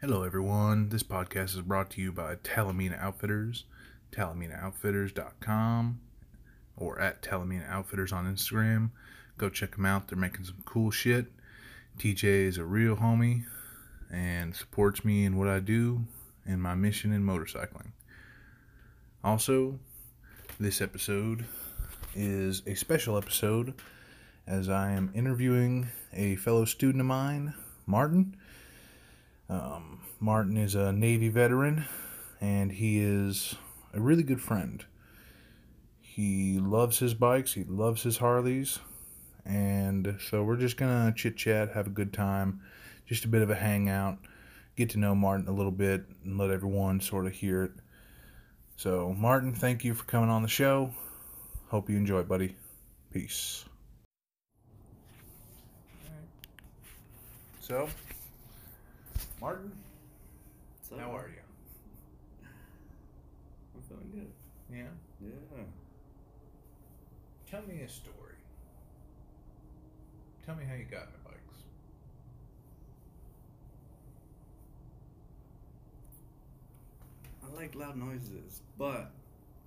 Hello, everyone. This podcast is brought to you by Talamina Outfitters, talaminaoutfitters.com, or at Talamina Outfitters on Instagram. Go check them out. They're making some cool shit. TJ is a real homie and supports me in what I do and my mission in motorcycling. Also, this episode is a special episode as I am interviewing a fellow student of mine, Martin. Um, Martin is a Navy veteran and he is a really good friend. He loves his bikes, he loves his Harleys, and so we're just gonna chit chat, have a good time, just a bit of a hangout, get to know Martin a little bit, and let everyone sort of hear it. So, Martin, thank you for coming on the show. Hope you enjoy, buddy. Peace. So, Martin, So, how are you? I'm feeling good. Yeah. Yeah. Tell me a story. Tell me how you got into bikes. I like loud noises, but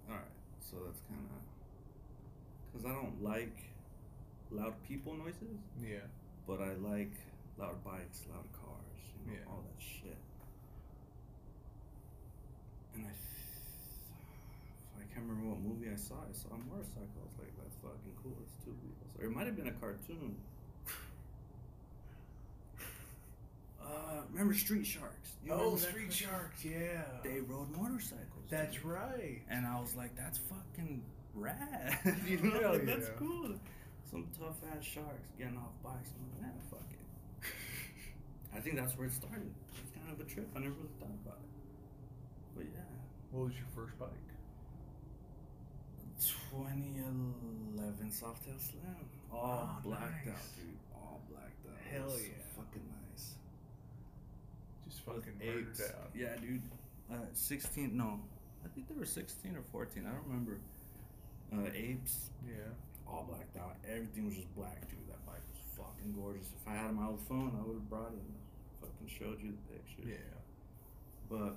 alright, so that's kind of because I don't like loud people noises, Yeah. but I like loud bikes, loud cars, Yeah. all that shit. And I, I can't remember what movie I saw. I saw a motorcycle. I was like, that's fucking cool. It's two wheels. Or it might have been a cartoon. Uh, remember Street Sharks? You remember that cartoon? Oh, Sharks, yeah. They rode motorcycles. That's dude. right. And I was like, that's fucking rad. you know, like, that's yeah. cool. Some tough ass sharks getting off bikes. I'm like, man, fuck it. I think that's where it started. It's kind of a trip. I never really thought about it. But yeah. What was your first bike? 2011 Softail Slim. All Oh, blacked nice. out, dude. All blacked out. Hell was so yeah. Fucking nice. Just fucking apes. out. Yeah, dude. Uh, 16, no. I think there were 16 or 14. I don't remember. Uh, apes, Yeah. all blacked out. Everything was just black, dude. That bike was fucking gorgeous. If I had my old phone, I would have brought it fucking showed you the pictures. Yeah. But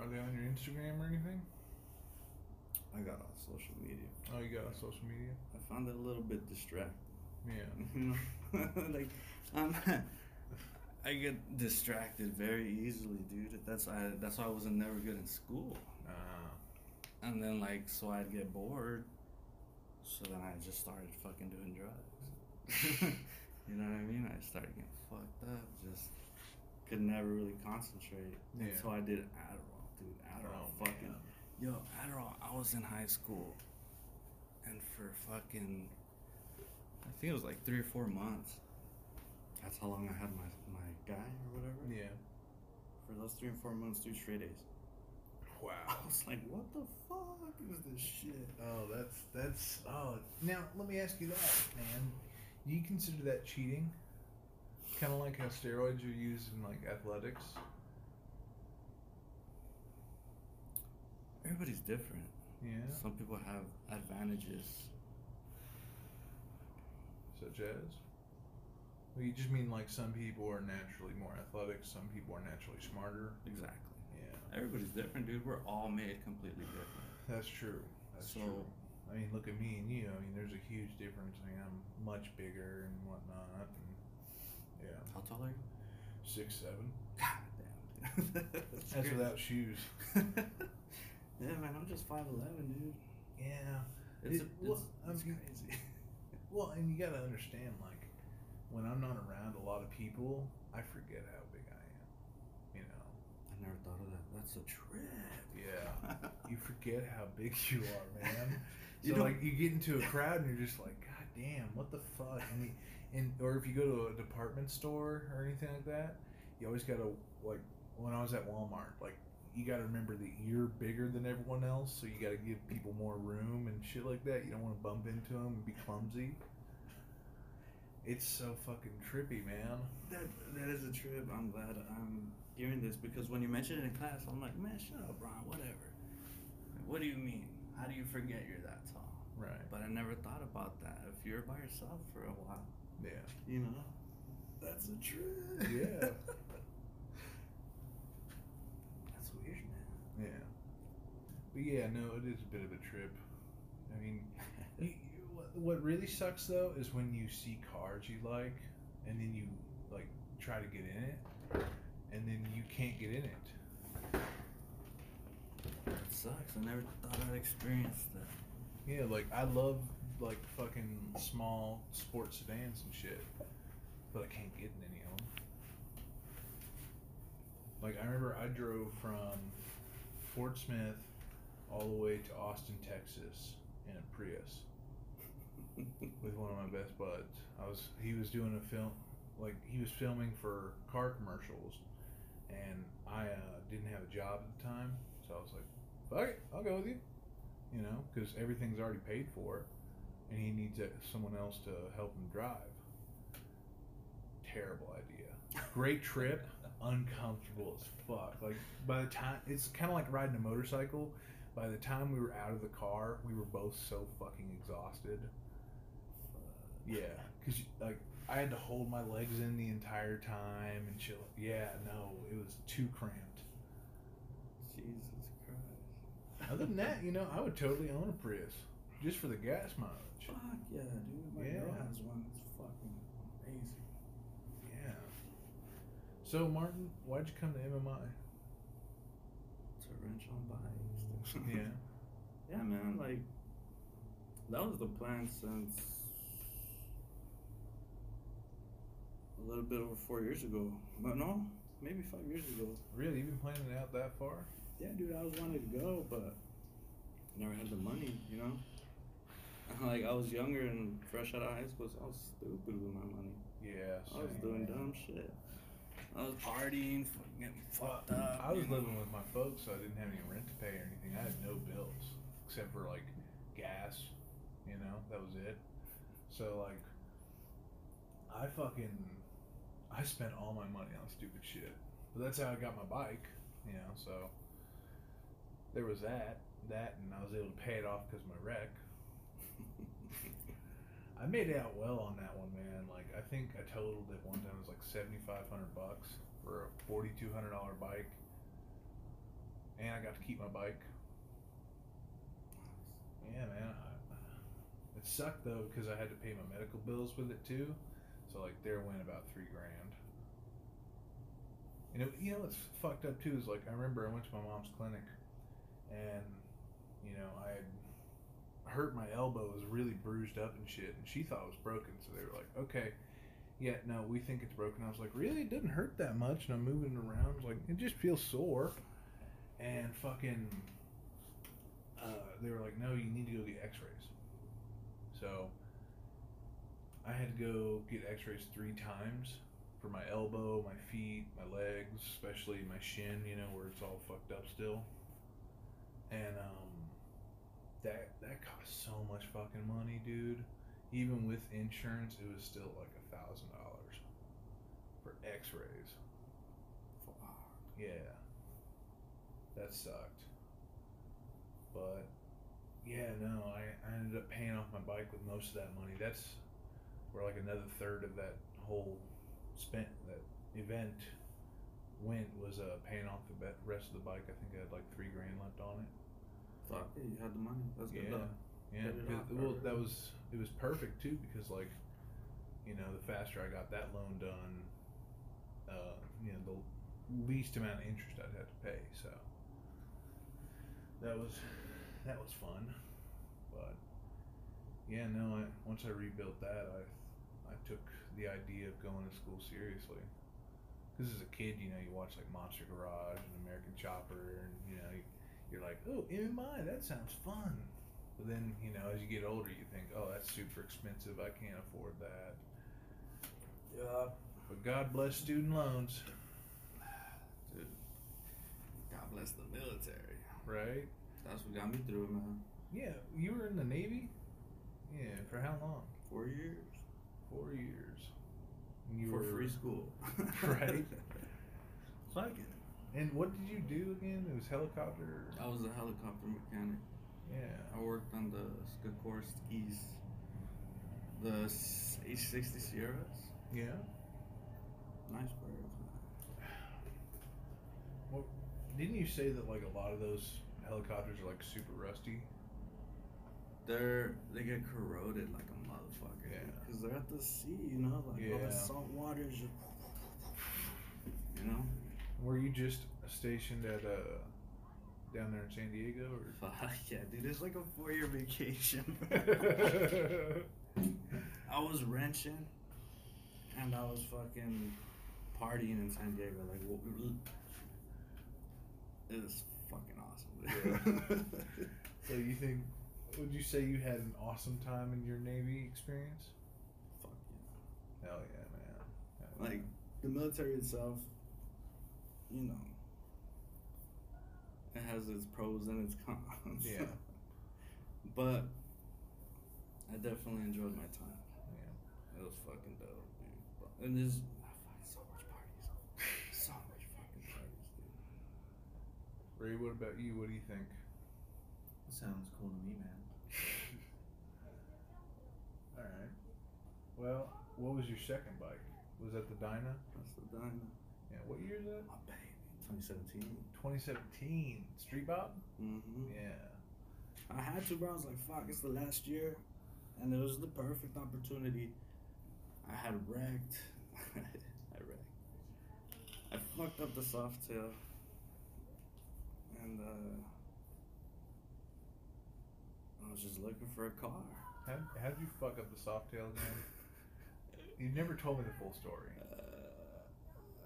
Are they on your Instagram or anything? I got off social media. Oh, you got on social media? I found it a little bit distracting. Yeah. You know, like I'm, I get distracted very easily, dude. That's I. That's why I wasn't never good in school. Uh, And then like, so I'd get bored. So then I just started fucking doing drugs. you know what I mean? I started getting fucked up. Just could never really concentrate. Yeah. so I did Adderall, dude. Adderall, oh, fucking. man. Yo, Adderall. I was in high school, and for fucking, I think it was like three or four months. That's how long I had my my guy or whatever. Yeah. For those three and four months, two straight days. Wow. I was like, what the fuck is this shit? Oh, that's that's. Oh, now let me ask you that, man. Do you consider that cheating? Kind of like how steroids are used in like athletics. Everybody's different. Yeah. Some people have advantages. Such as. Well, you just mean like some people are naturally more athletic, some people are naturally smarter. Exactly. Yeah. Everybody's different, dude. We're all made completely different. That's true. That's So- true. I mean, look at me and you. I mean, there's a huge difference. I mean, I'm much bigger and whatnot. And yeah, How tall are you? six seven. God damn. dude. That's without shoes. yeah, man. I'm just five eleven, dude. Yeah. It's, It- a, well, it's, I'm- it's crazy. Well, and you got to understand, like, when I'm not around a lot of people, I forget how big I am. You know. I never thought of that. That's a trip. Yeah. you forget how big you are, man. You so don't- like you get into a crowd and you're just like, God damn, what the fuck? And, you, and or if you go to a department store or anything like that, you always gotta like when I was at Walmart, like you gotta remember that you're bigger than everyone else, so you gotta give people more room and shit like that. You don't want to bump into them and be clumsy. It's so fucking trippy, man. That that is a trip. I'm glad I'm hearing this because when you mentioned it in class, I'm like, man, shut up, Ron. Whatever. What do you mean? how do you forget you're that tall? Right. But I never thought about that. If you're by yourself for a while, yeah, you know, that's a trip. Yeah. that's weird, man. Yeah. But yeah, no, it is a bit of a trip. I mean, you, what really sucks though is when you see cars you like, and then you like try to get in it, and then you can't get in it it sucks. I never thought I'd experience that. Yeah, like I love like fucking small sports sedans and shit, but I can't get in any of them. Like I remember I drove from Fort Smith all the way to Austin, Texas in a Prius with one of my best buds. I was he was doing a film like he was filming for car commercials and I uh, didn't have a job at the time, so I was like, "Fuck it, I'll go with you." You know, because everything's already paid for, and he needs uh, someone else to help him drive. Terrible idea. Great trip, uncomfortable as fuck. Like by the time it's kind of like riding a motorcycle. By the time we were out of the car, we were both so fucking exhausted. Yeah, because like I had to hold my legs in the entire time and chill. Yeah, no, it was too cramped. Jesus. Other than that, you know, I would totally own a Prius just for the gas mileage. Fuck yeah, dude. My Yeah. girl has one. It's fucking amazing. Yeah. So Martin, why'd you come to MMI? A wrench on bikes. Yeah. yeah, man. Like that was the plan since a little bit over four years ago. But no, maybe five years ago. Really, You've been planning it out that far? Yeah, dude, I was wanting to go, but never had the money, you know. Like I was younger and fresh out of high school, so I was stupid with my money. Yeah. I was doing man. dumb shit. I was partying, fucking getting fucked up. I was know. living with my folks, so I didn't have any rent to pay or anything. I had no bills except for like gas. You know, that was it. So like, I fucking, I spent all my money on stupid shit. But that's how I got my bike. You know, so there was that, that, and I was able to pay it off because my wreck. I made out well on that one, man. Like I think I totaled it one time it was like seventy five hundred bucks for a forty two hundred dollar bike, and I got to keep my bike. Yeah, man. I, it sucked though because I had to pay my medical bills with it too, so like there went about three grand. And it, you know what's fucked up too is like I remember I went to my mom's clinic, and you know I had hurt my elbow, was really bruised up and shit, and she thought it was broken. So they were like, okay, yeah, no, we think it's broken. I was like, really? It didn't hurt that much, and I'm moving around. Like, it just feels sore, and fucking, uh, they were like, no, you need to go get X-rays. So I had to go get X-rays three times for my elbow, my feet, my legs, especially my shin. You know where it's all fucked up still, and um that that cost so much fucking money, dude. Even with insurance, it was still like a thousand dollars for X-rays. Fuck. Yeah, that sucked. But yeah, no, I, I ended up paying off my bike with most of that money. That's where like another third of that whole spent that event went was uh, paying off the be- rest of the bike. I think I had like three grand left on it. Fuck yeah, you had the money. That's good Yeah. though. Yeah, it well, that was it was perfect too because like, you know, the faster I got that loan done, uh, you know, the least amount of interest I'd have to pay. So that was that was fun, but yeah, no, I once I rebuilt that, I I took the idea of going to school seriously. Because as a kid, you know, you watch like Monster Garage and American Chopper, and you know, you, you're like, oh, MMI, that sounds fun. But then, you know, as you get older, you think, oh, that's super expensive. I can't afford that. Yeah. But God bless student loans, Dude. God bless the military. right? That's what got me through it, man. Yeah, you were in the Navy? Yeah, for how long? Four years. Four years. You For were free school. Right. Fuck it. And what did you do again? It was helicopter. I was a helicopter mechanic. Yeah. I worked on the Sikorsky's, the H60 Sierras. Yeah. Nice birds. Well, didn't you say that like a lot of those helicopters are like super rusty. They're they get corroded like a motherfucker. Yeah. Because they're at the sea, you know, like all Yeah. the salt water is just, you know. Were you just stationed at uh down there in San Diego or? Fuck yeah, dude! It's like a four-year vacation. I was wrenching, and I was fucking partying in San Diego. Like, what- it was fucking awesome. dude. so you think? Would you say you had an awesome time in your Navy experience? Fuck yeah. Hell yeah, man. Hell yeah. Like the military itself, you know, it has its pros and its cons. Yeah. but I definitely enjoyed my time. yeah. It was fucking dope, dude. And there's so much parties. So much fucking parties, dude. Ray, what about you? What do you think? Sounds cool to me, man. All right. Well, what was your second bike? Was that the Dyna? That's the Dyna. Yeah. What year is that? My baby. 2017. 2017. Street Bob? Mm-hmm. Yeah. I had to, bro. I was like, fuck, it's the last year. And it was the perfect opportunity. I had wrecked. I wrecked. I fucked up the soft tail. And, uh, I was just looking for a car. How how did you fuck up the soft tail again? You never told me the full story. Uh,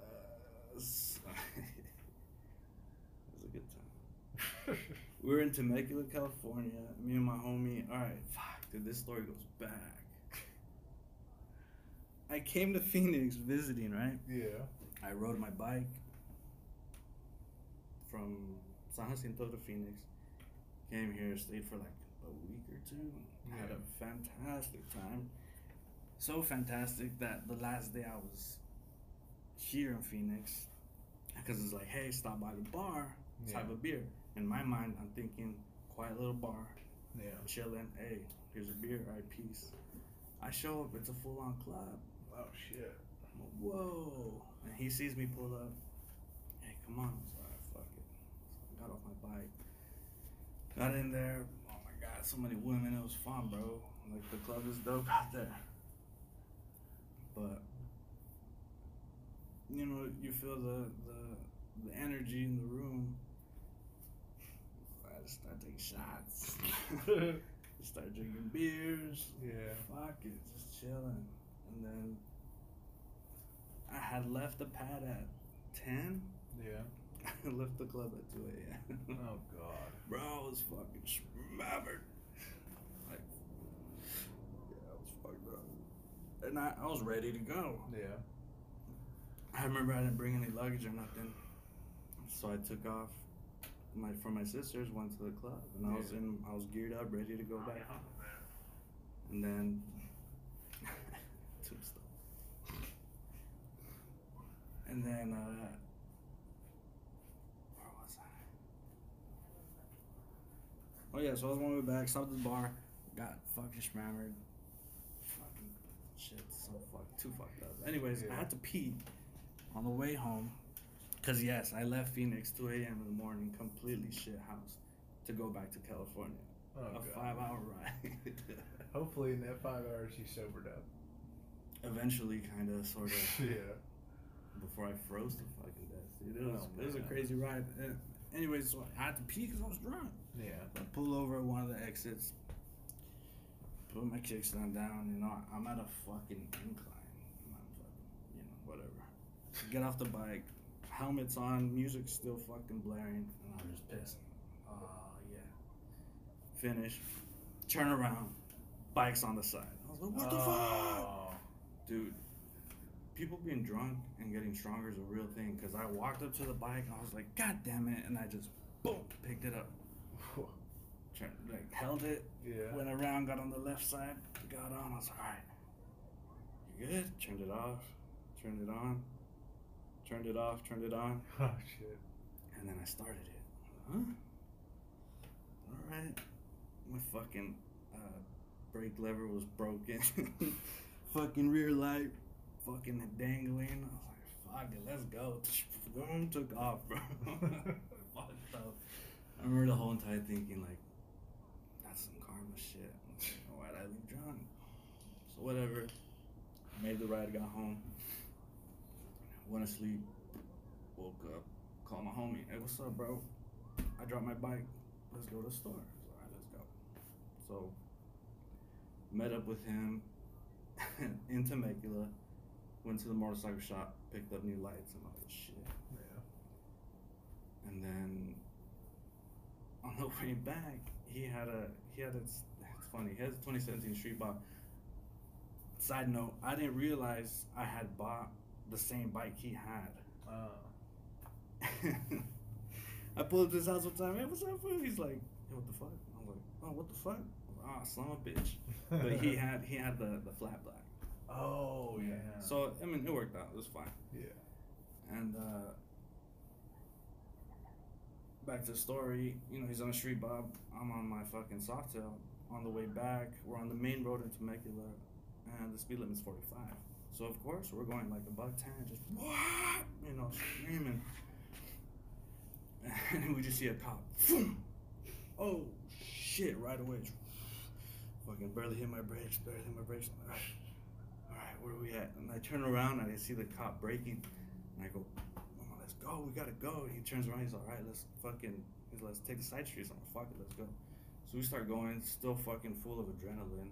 uh, it was a good time. We were in Temecula, California. Me and my homie. All right, fuck, dude. This story goes back. I came to Phoenix visiting. Right. yeah. I rode my bike from San Jacinto to Phoenix. Came here, stayed for like a week or two. I Had a fantastic time. So fantastic that the last day I was here in Phoenix, because it's like, hey, stop by the bar, let's have a beer. In my mind, I'm thinking, quiet little bar, Yeah. chilling. Hey, here's a beer. All right, peace. I show up. It's a full on club. Oh shit. I'm Whoa! And he sees me pull up. Hey, come on. I was like, fuck it. So I got off my bike. Got in there. God, so many women. It was fun, bro. Like the club is dope out there. But you know, you feel the the, the energy in the room. I just start taking shots. start drinking beers Yeah. fuck it, just chilling. And then I had left the pad at 10. Yeah. I left the club at 2 a.m. Oh god. Bro, I was fucking smabbered. Like, yeah, I was fucked up. And I, I was ready to go. Yeah. I remember I didn't bring any luggage or nothing. So I took off my from my sisters, went to the club, and I was Yeah. in I was geared up, ready to go back home. And then tombstone. And then uh where was I? Oh yeah, so I was on my way back, stopped at the bar, got fucking smammered. Fucking shit, so fucked too fucked up. Anyways, I had to pee on the way home. Cause yes, I left Phoenix 2 a.m. in the morning, completely shit house, to go back to California. Oh a god. five hour ride. Hopefully in that five hours you sobered up. Eventually, kind of, sort of, yeah. before I froze to fucking death. Dude, it was, Oh, it was a crazy ride. Anyways, so I had to pee because I was drunk. Yeah. I pull over at one of the exits, put my kickstand down. You know, I'm at a fucking incline. I'm fucking, you know, whatever. Get off the bike, helmet's on, music's still fucking blaring, and I'm just pissed. Oh uh, yeah. Finish, turn around, bike's on the side. I was like, what the oh. fuck, Oh. dude? People being drunk and getting stronger is a real thing. Cause I walked up to the bike, and I was like, God damn it, and I just boom picked it up. Turned, like held it, Yeah. went around, got on the left side, got on. I was like, all right, you good? Turned it off, turned it on, turned it off, turned it on, Oh shit. and then I started it. Huh? All right. My fucking uh, brake lever was broken. fucking rear light, fucking dangling. I was like, fuck it, let's go. Boom, took off, bro. Fucked up. I remember the whole entire thinking like, shit. Why'd I leave drunk? So whatever. Made the ride, got home. Went to sleep. Woke up. Called my homie. Hey, what's up, bro? I dropped my bike. Let's go to the store. All right, let's go. So met up with him in Temecula. Went to the motorcycle shop. Picked up new lights and all this shit. Yeah. And then on the way back, he had a he had a it's funny. He has a 2017 Street Bob. Side note: I didn't realize I had bought the same bike he had. Uh, I pulled up to his house one time. Hey, what's up, fool? He's like, hey, what the fuck? I'm like, oh, what the fuck? Ah, son of a bitch. But he had he had the the flat black. oh yeah. So I mean, it worked out. It was fine. yeah. And uh, back to the story, you know, he's on the street, Bob. I'm on my fucking softail. On the way back, we're on the main road in Temecula, and the speed limit's 45. So of course we're going like a buck ten, just what, you know, screaming. And we just see a cop. Oh shit! Right away. Fucking barely hit my brakes. Barely hit my brakes. I'm like, all right, where are we at? And I turn around and I see the cop braking, and I go, "Come go. We gotta go." And he turns around. He's like, all right. Let's fucking he's like, let's take the side streets. I'm like, fuck it, let's go. So we start going, still fucking full of adrenaline.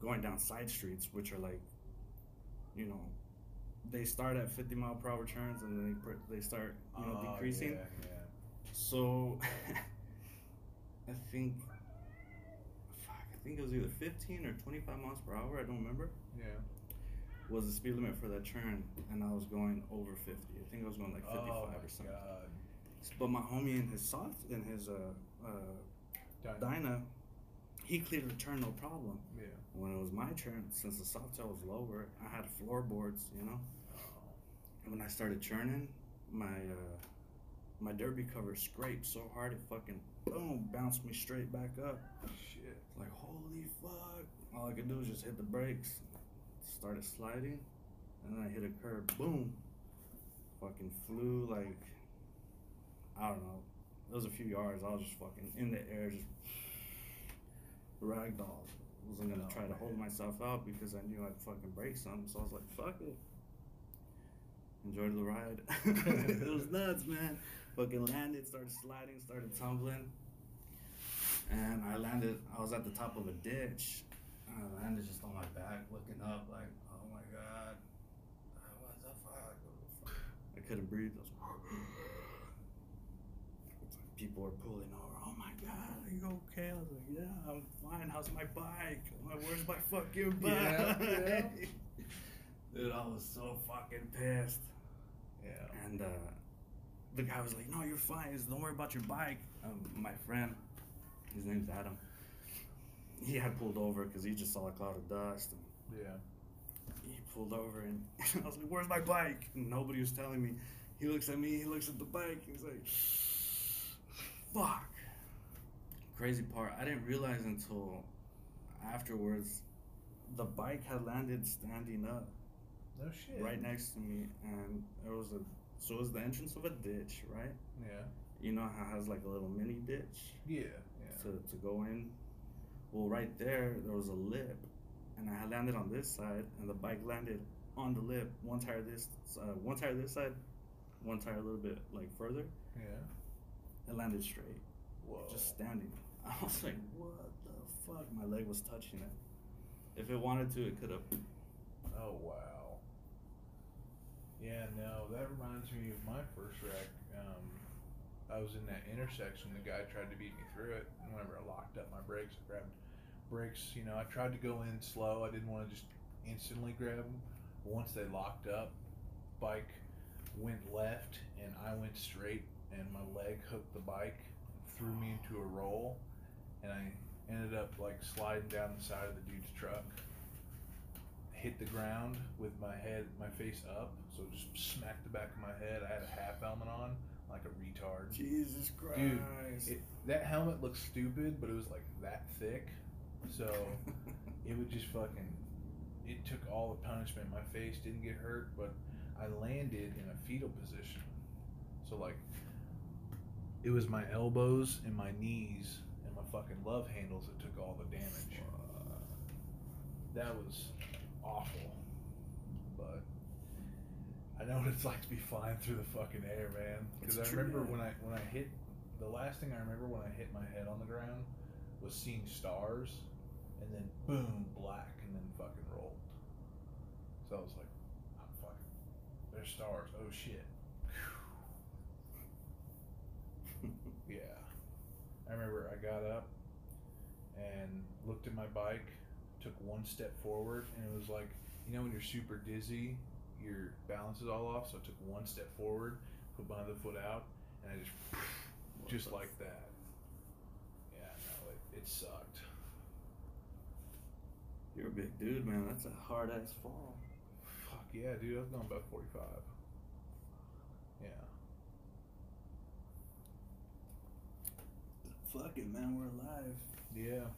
Going down side streets, which are like, you know, they start at 50 mile per hour turns and then they they start you know Oh, decreasing. Yeah, yeah. So I think fuck, I think it was either 15 or 25 miles per hour, I don't remember. Yeah. Was the speed limit for that turn and I was going over 50. I think I was going like 55 oh, or something. God. But my homie in his soft in his uh uh Dyna. Dyna, he cleared the turn no problem. Yeah. When it was my turn, since the soft tail was lower, I had floorboards, you know. Oh. And when I started churning, my uh, my derby cover scraped so hard it fucking boom bounced me straight back up. Shit. Like holy fuck! All I could do was just hit the brakes, started sliding, and then I hit a curb. Boom! Fucking flew like I don't know. It was a few yards. I was just fucking in the air, just ragdoll. I Wasn't gonna Oh, try to hold oh, myself out because I knew I'd fucking break something. So I was like, fuck it. Enjoyed the ride. it was nuts, man. Fucking landed, started sliding, started tumbling. And I landed, I was at the top of a ditch. I landed just on my back, looking up, like, oh my god. Uh, What the fuck? What the fuck? I couldn't breathe. I was People are pulling over. Oh my god, are you okay? I was like, yeah, I'm fine. How's my bike? I'm like, where's my fucking bike? Yeah, yeah. Dude, I was so fucking pissed. Yeah. And uh, the guy was like, "No, you're fine. Just don't worry about your bike." Um, my friend, his name's Adam. He had pulled over because he just saw a cloud of dust. And Yeah. He pulled over, and I was like, "Where's my bike?" And nobody was telling me. He looks at me. He looks at the bike. He's like, "Fuck." Crazy part, I didn't realize until afterwards, the bike had landed standing up No shit. right next to me, and there was a so it was the entrance of a ditch, right? Yeah. You know how it has like a little mini ditch Yeah. Yeah. to, to go in. Well, right there there was a lip, and I landed on this side, and the bike landed on the lip. One tire this, uh, one tire this side, one tire a little bit like further. yeah. It landed straight, Whoa. just standing. I was like, what the fuck? My leg was touching it. If it wanted to, it could have. Oh wow. Yeah, no, that reminds me of my first wreck. Um, I was in that intersection. The guy tried to beat me through it. And whenever I locked up my brakes, I grabbed brakes. You know, I tried to go in slow. I didn't want to just instantly grab them. Once they locked up, bike went left and I went straight, and my leg hooked the bike, threw me into a roll, and I ended up like sliding down the side of the dude's truck hit the ground with my head, my face up, so just smacked the back of my head. I had a half helmet on, like a retard. Jesus Christ. Dude, it, that helmet looked stupid, but it was like that thick, so it would just fucking. It took all the punishment. My face didn't get hurt, but I landed in a fetal position. So like, it was my elbows and my knees and my fucking love handles that took all the damage. That was awful. But I know what it's like to be flying through the fucking air, man. Because I true, remember yeah. when I when I hit the last thing I remember when I hit my head on the ground was seeing stars, and then boom, black, and then fucking rolled. So I was like, oh, fuck, there's stars. Oh shit. Yeah. I remember I got up and looked at my bike, took one step forward, and it was like, you know, when you're super dizzy, your balance is all off. So I took one step forward, put my other foot out, and I just, just like that. Yeah, no, it, it sucked. You're a big dude, man. That's a hard ass fall. Fuck yeah, dude. I was going about 45. Yeah. Fuck it, man. We're alive. Yeah.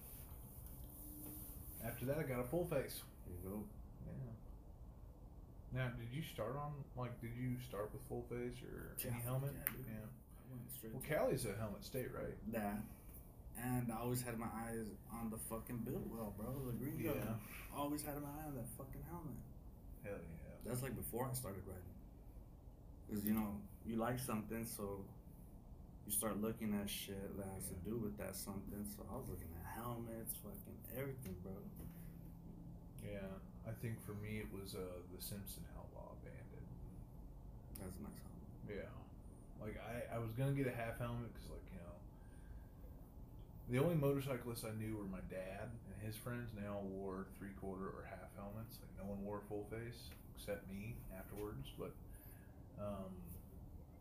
After that, I got a full face. Here you go. Yeah. Now, did you start on like? Did you start with full face or Yeah, any helmet? yeah, dude. Yeah. I went straight. Well, Cali's a helmet state, right? that. And I always had my eyes on the fucking Bell Bullitt, bro. The green Yeah. gun. Always had my eye on that fucking helmet. Hell yeah. That's like before I started riding. Cause you know you like something, so you start looking at shit that has to do with that something. So I was looking at helmets, fucking everything, bro. Yeah. I think for me it was uh the Simpson Outlaw Bandit. That's a nice helmet. Yeah. Like I, I was gonna get a half helmet because like. The only motorcyclists I knew were my dad and his friends, and they all wore three quarter or half helmets. Like no one wore full face except me afterwards. But um,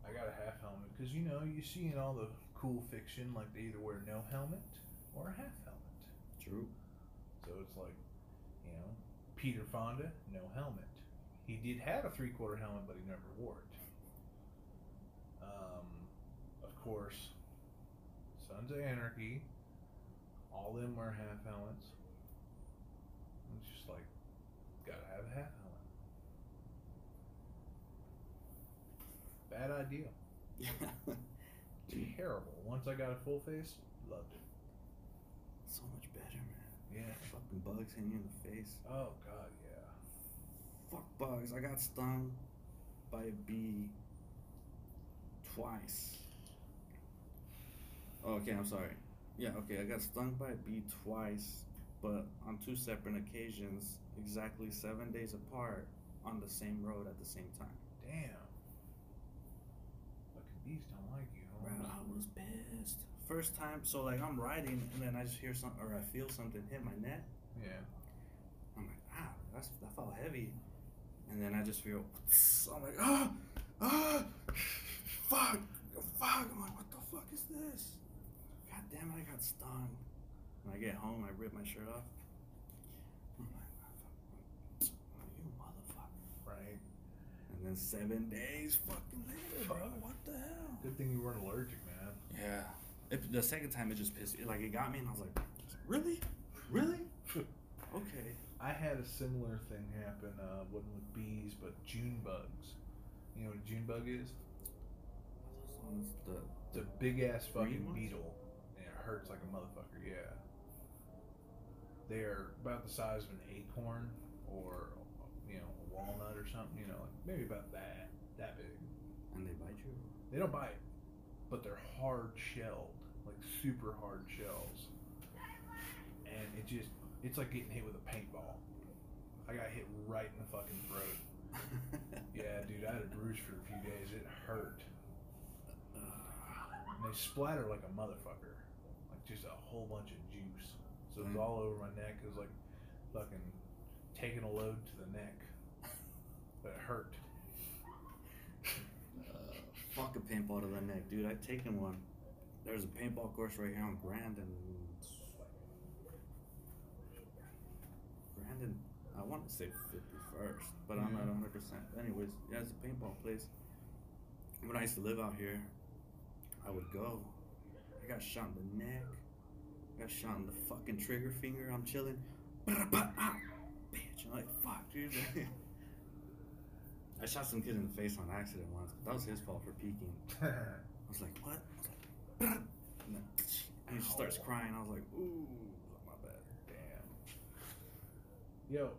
I got a half helmet because you know you see in all the cool fiction like they either wear no helmet or a half helmet. True. So it's like, you know, Peter Fonda, no helmet. He did have a three quarter helmet, but he never wore it. Um, of course, Sons of Anarchy, all of them wear half helmets. It's just like, gotta have a half helmet. Bad idea. Terrible. Once I got a full face, loved it. so much better, man. Yeah. Fucking bugs hitting you in the face. Oh God, yeah. Fuck bugs. I got stung by a bee twice. Oh, okay, I'm sorry. Yeah, okay, I got stung by a bee twice, but on two separate occasions, exactly seven days apart, on the same road at the same time. Damn. Fucking bees don't like you. Bro, I was pissed. First time, so like I'm riding and then I just hear something or I feel something hit my neck. Yeah. I'm like, ah, that's that felt heavy. And then I just feel, I'm like, ah, ah, fuck, fuck. I'm like, what the fuck is this? God damn it, I got stung. When I get home, I rip my shirt off. I'm like, fuck. I'm like, you motherfucker. Right. And then seven days fucking later, bro. What the hell? Good thing you weren't allergic, man. Yeah. It, the second time, it just pissed me. Like, it got me, and I was like, really? Really? Okay. I had a similar thing happen. Uh, wasn't with bees, but June bugs. You know what a June bug is? Those ones, the big ass fucking beetle, and it hurts like a motherfucker. Yeah. They're about the size of an acorn or you know a walnut or something. You know, like maybe about that that big. and they bite you. They don't bite, but they're hard shelled, like super hard shells. And it just, it's like getting hit with a paintball. I got hit right in the fucking throat. Yeah, dude, I had a bruise for a few days. It hurt. And they splatter like a motherfucker. Just a whole bunch of juice. So it was Mm. all over my neck. It was like fucking taking a load to the neck. But it hurt. Uh, fuck a paintball to the neck, dude. I've taken one. There's a paintball course right here on Grand and Grand and I want to say 51st, but I'm not 100. percent Anyways, yeah, it's a paintball place. When I used to live out here, I would go. I got shot in the neck. I got shot in the fucking trigger finger. I'm chilling. Bitch, I'm like, fuck, dude. I shot some kid in the face on accident once. But that was his fault for peeking. I was like, what? I was like, and then and he starts crying. I was like, ooh, my bad. Damn. Yo,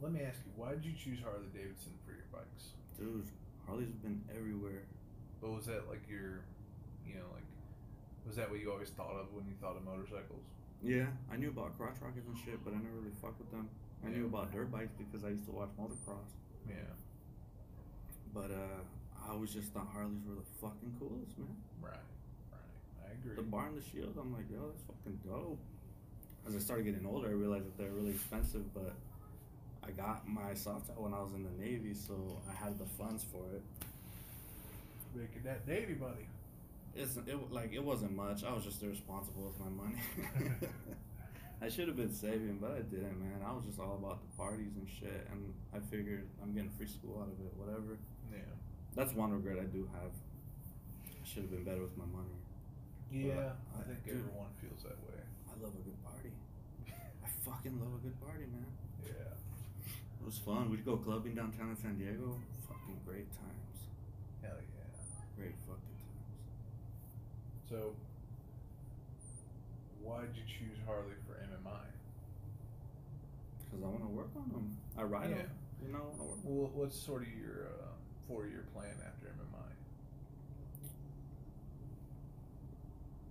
let me ask you, why did you choose Harley Davidson for your bikes? Dude, Harley's been everywhere. But was that like your, you know, like, was that what you always thought of when you thought of motorcycles? Yeah, I knew about crotch rockets and shit, but I never really fucked with them. I knew about dirt bikes because I used to watch motocross. Yeah. But uh, I always just thought Harleys were the fucking coolest, man. Right. Right. I agree. The bar and the shield, I'm like, yo, that's fucking dope. As I started getting older, I realized that they're really expensive, but I got my soft when I was in the Navy, so I had the funds for it. Making that Navy money. It's it like it wasn't much. I was just irresponsible with my money. I should have been saving, but I didn't, man. I was just all about the parties and shit, and I figured I'm getting free school out of it, whatever. Yeah. That's one regret I do have. I should have been better with my money. Yeah. I- I think dude. everyone feels that way. I love a good party. I fucking love a good party, man. Yeah. It was fun. We'd go clubbing downtown in San Diego. Fucking great times. Hell yeah. Great fucking. So, why did you choose Harley for MMI? Because I want to work on them. I ride Yeah. them. You know, work. Well, what's sort of your uh, four-year plan after MMI?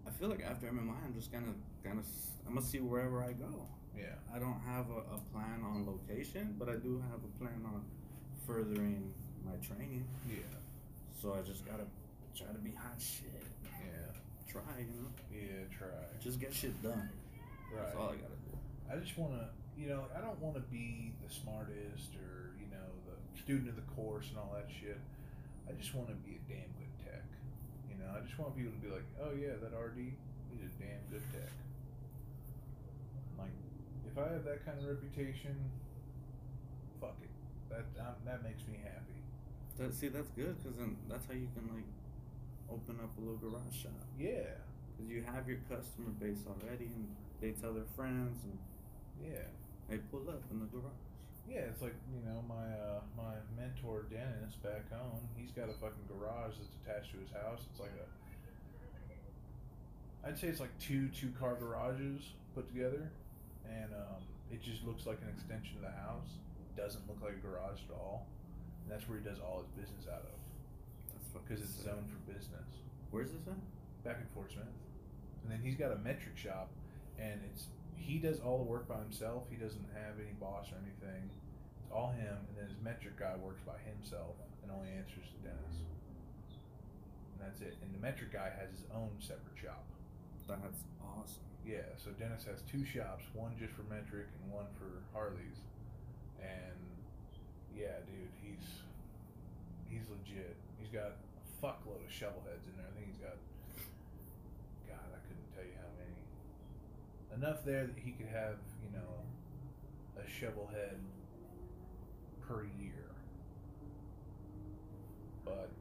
I feel like after MMI, I'm just gonna gonna I'm gonna see wherever I go. Yeah. I don't have a, a plan on location, but I do have a plan on furthering my training. Yeah. So I just gotta try to be hot shit. Try, you know, Yeah. Try. just get shit done. Right. That's all I gotta do. I just want to, you know, I don't want to be the smartest or, you know, the student of the course and all that shit. I just want to be a damn good tech. You know, I just want people to be like, oh, yeah, that RD, he's a damn good tech. Like, if I have that kind of reputation, fuck it. That um, that makes me happy. That see, that's good because then that's how you can like open up a little garage shop. Yeah, Because you have your customer base already, and they tell their friends, and yeah, they pull up in the garage. yeah. It's like you know my uh, my mentor Dennis back home. He's got a fucking garage that's attached to his house. It's like a I'd say it's like two two car garages put together, and um, it just looks like an extension of the house. Doesn't look like a garage at all. And that's where he does all his business out of because it's zoned for business. Where's this at? back in Fort Smith. And then he's got a metric shop, and it's he does all the work by himself. He doesn't have any boss or anything. It's all him, and then his metric guy works by himself and only answers to Dennis. And that's it. And the metric guy has his own separate shop. That's awesome. Yeah, so Dennis has two shops, one just for metric and one for Harleys. And yeah, dude, he's he's legit. He's got a fuckload of shovel heads in there. I think he's got God, I couldn't tell you how many. Enough there that he could have, you know, a shovel head per year. But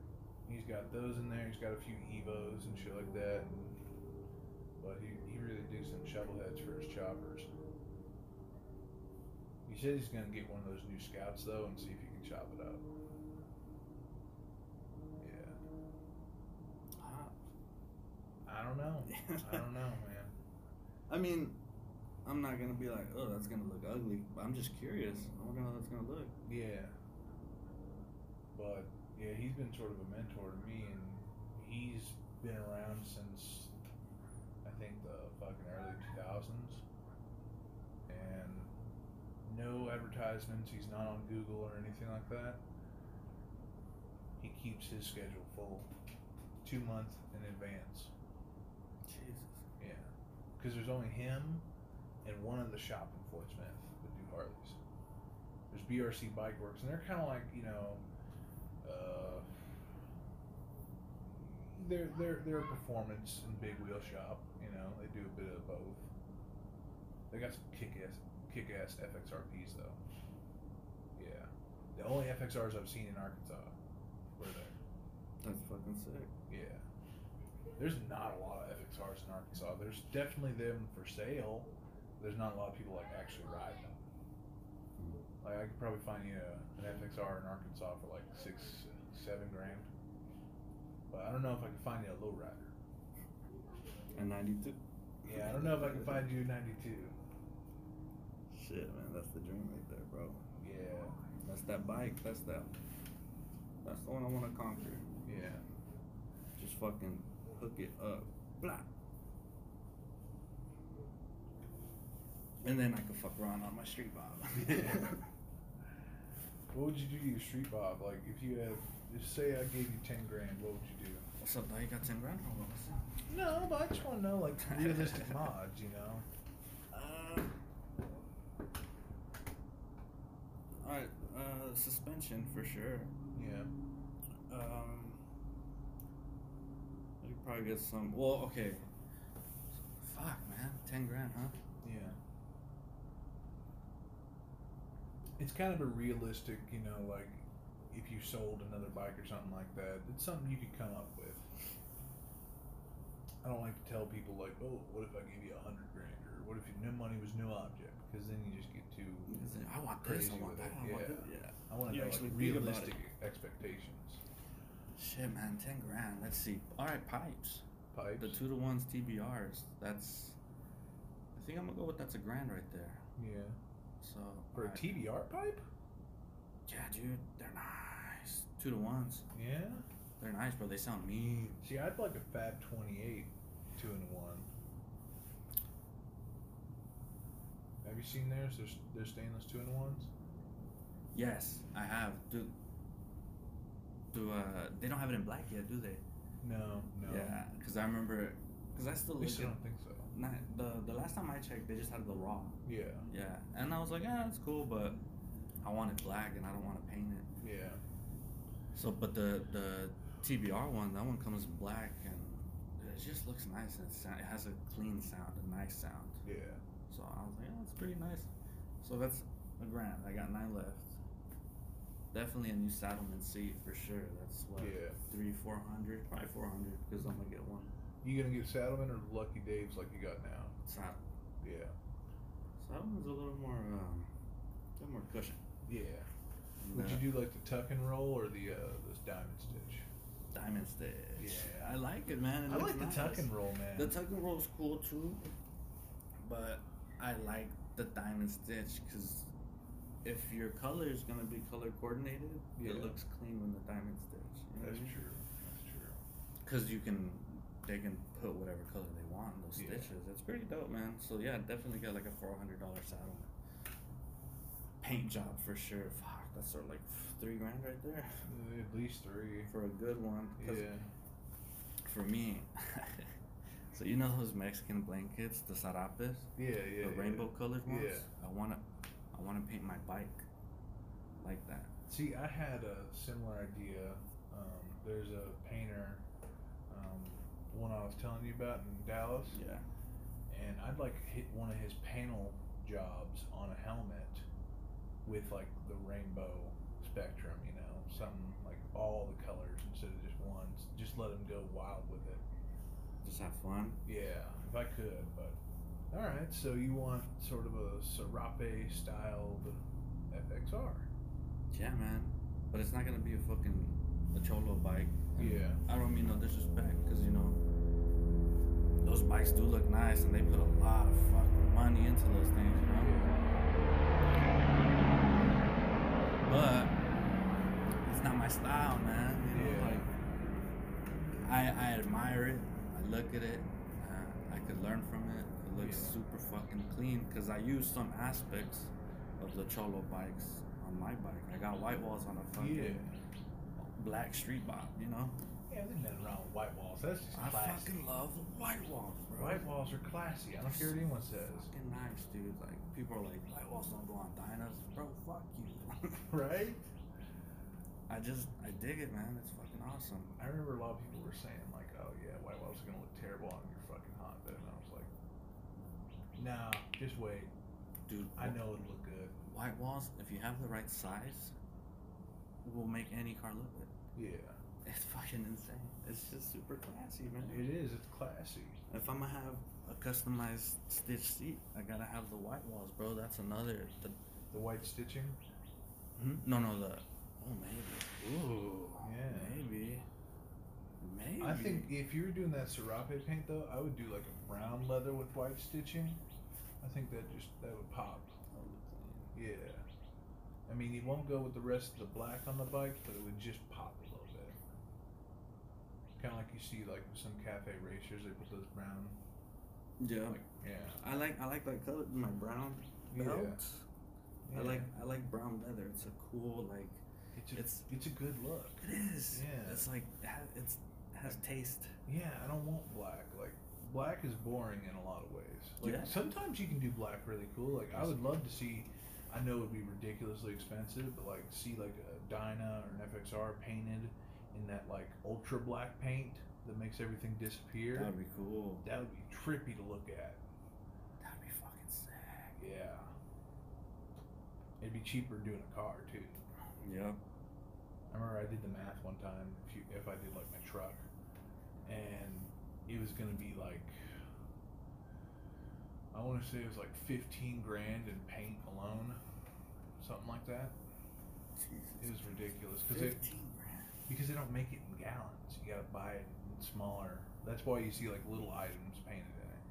he's got those in there. He's got a few Evos and shit like that. But he, he really digs some shovel heads for his choppers. He said he's gonna get one of those new scouts though and see if he can chop it up. Yeah. Ah. I don't know. I don't know, man. I mean, I'm not gonna be like, oh, that's gonna look ugly. But I'm just curious. I don't know how that's gonna look. Yeah. But yeah, he's been sort of a mentor to me and he's been around since I think the fucking early two thousands. And no advertisements, he's not on Google or anything like that. He keeps his schedule full two months in advance. Jesus. Yeah, because there's only him and one other shop in Fort Smith that do Harleys. There's BRC Bike Works, and they're kind of like you know, uh, they're they're they're a performance and big wheel shop. You know, they do a bit of both. They got some kick ass kick ass FXRPs though. Yeah, the only FXRs I've seen in Arkansas were there. That's fucking sick. Yeah. There's not a lot of FXRs in Arkansas. There's definitely them for sale. There's not a lot of people like actually ride them. Like I could probably find you a, an FXR in Arkansas for like six, seven grand. But I don't know if I can find you a lowrider. And 92. Yeah, I don't know if I can find you a 92. Shit, man, that's the dream right there, bro. Yeah, That's that bike. That's that. That's the one I want to conquer. yeah. Just fucking hook it up. Blah. And then I could fuck around on my street bob. What would you do to your street bob? Like, if you had, if say I gave you 10 grand, what would you do? What's up, now You got 10 grand? Hold on, what's? No, but I just want to know, like, realistic mods, you know? Uh, Alright, uh, suspension for sure. Yeah. Um, probably get some. Well, okay. Fuck, man. 10 grand, huh? Yeah. It's kind of a realistic, you know, like if you sold another bike or something like that, it's something you could come up with. I don't like to tell people like, oh, what if I gave you a hundred grand, or what if no money was no object, because then you just get too. I want this, I want with that, it, I want yeah. that. Yeah. I want to You know like actually realistic expectations. Shit, man. 10 grand. Let's see. Alright, pipes. Pipes. The two to ones TBRs. That's. I think I'm gonna go with that's a grand right there. yeah. So. For a. TBR pipe. Yeah, dude. They're nice. Two to ones. Yeah. They're nice, bro. They sound mean. See, I'd like a Fab Twenty Eight, two and one. Have you seen theirs? There's they're stainless two and ones. Yes, I have. Do. Do uh? They don't have it in black yet, do they? No, no. Yeah, because I remember. Because I still At least I don't think so. Not, the the last time I checked, they just had the raw. Yeah, Yeah, and I was like, yeah, it's cool, but I want it black and I don't want to paint it. yeah. So, but the the TBR one, that one comes in black and it just looks nice. And it, sound, it has a clean sound, a nice sound. Yeah. So I was like, yeah, it's pretty nice. So that's a grand. I got nine left. Definitely a new Saddlemen seat for sure. That's what Yeah. three, four hundred, probably four hundred because I'm gonna get one. You gonna get Saddlemen or Lucky Dave's like you got now? Saddle. Yeah. Saddlemen's a little more, um, a little more cushion. Yeah. And, Would uh, you do like the tuck and roll or the uh this diamond stitch? diamond stitch? Yeah. I like it, man. It I like the nice. tuck and roll, man. The tuck and roll is cool too, but I like the diamond stitch because if your color is gonna be color coordinated, Yeah. it looks clean when the diamond stitch. You know That's I mean? true. That's true. Because you can, they can put whatever color they want in those Yeah. stitches. It's pretty dope, man. So yeah, definitely got like a four hundred dollar saddle. Paint job for sure. Fuck, that's sort of like three grand right there Uh, At least three. for a good one. Yeah. For me, so you know those Mexican blankets, the sarapes, Yeah, yeah. the yeah. rainbow colored ones. Yeah. I wanna, I wanna paint my bike like that. See, I had a similar idea. Um, there's a painter, um, one I was telling you about in Dallas, Yeah. and I'd like hit one of his panel jobs on a helmet with like the rainbow spectrum, you know, something like all the colors instead of just one. Just let him go wild with it. Just have fun. Yeah, if I could, but all right. So you want sort of a Serape styled FXR? Yeah, man. But it's not gonna be a fucking a cholo bike. And Yeah. I don't mean no disrespect, because you know those bikes do look nice, and they put a lot of fucking money into those things, you know. But it's not my style, man. You know, Yeah. like I I admire it. I look at it. Uh, I could learn from it. It looks Yeah. super fucking clean because I use some aspects of the cholo bikes on my bike. I got white walls on a fucking Yeah. black street bike, you know. Yeah, there's nothing wrong with white walls. That's just I classy. fucking love white walls, bro. White walls are classy. I don't care what anyone says. Fucking nice, dude. Like people are like, white walls don't go on Dynas, bro. Fuck you. Right? I just I dig it, man. It's fucking awesome. I remember a lot of people were saying like, "Oh yeah, white walls are gonna look terrible on your fucking Honda," and I was like, "Nah, just wait. Dude, I know it'll look good." white walls, if you have the right size, it will make any car look good. Yeah, It's fucking insane. It's just super classy, man. it is. It's classy. If I'm gonna have a customized stitch seat, I gotta have the white walls, bro. That's another. The, The white stitching. hmm? No, no, the. Oh, maybe. Ooh. Yeah. Maybe. Maybe. I think if you're doing that serape paint though, I would do like a brown leather with white stitching. I think that just that would pop. Yeah. I mean, it won't go with the rest of the black on the bike, but it would just pop a little bit. Kind of like you see like with some cafe racers, they put those brown. Yeah. Like, yeah. I like I like that color. My brown belt. Yeah. belt. I like I like brown leather. It's a cool like. It's a, it's- it's a good look. It is. Yeah. It's like it ha- it's it has taste. Yeah, I don't want black. Like black is boring in a lot of ways. Like Yeah. sometimes you can do black really cool. Like I would love to see. I know it would be ridiculously expensive, but like see like a Dyna or an FXR painted in that like ultra black paint that makes everything disappear. That'd be cool. That would be trippy to look at. That'd be fucking sick. Yeah. It'd be cheaper doing a car too. Yep. I remember I did the math one time if you if I did like my truck, and it was gonna be like I want to say it was like fifteen grand in paint alone, something like that. It was ridiculous because it because they don't make it in gallons. You gotta buy it in smaller. That's why you see like little items painted in it.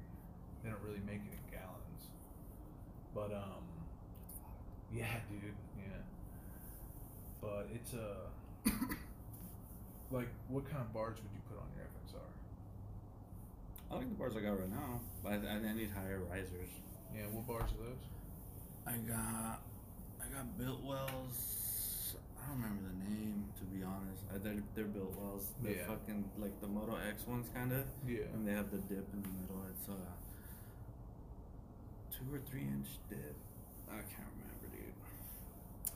They don't really make it in gallons. But um, yeah, dude, yeah. But it's a like, what kind of bars would you put on your FXR? I like the bars I got right now, but I, I need higher risers. Yeah, what bars are those? I got I got Biltwells. I don't remember the name to be honest. I, they're they're Biltwells. They're Yeah. fucking like the Moto X ones kind of, Yeah, and they have the dip in the middle. It's a two or three inch dip. I can't remember, dude.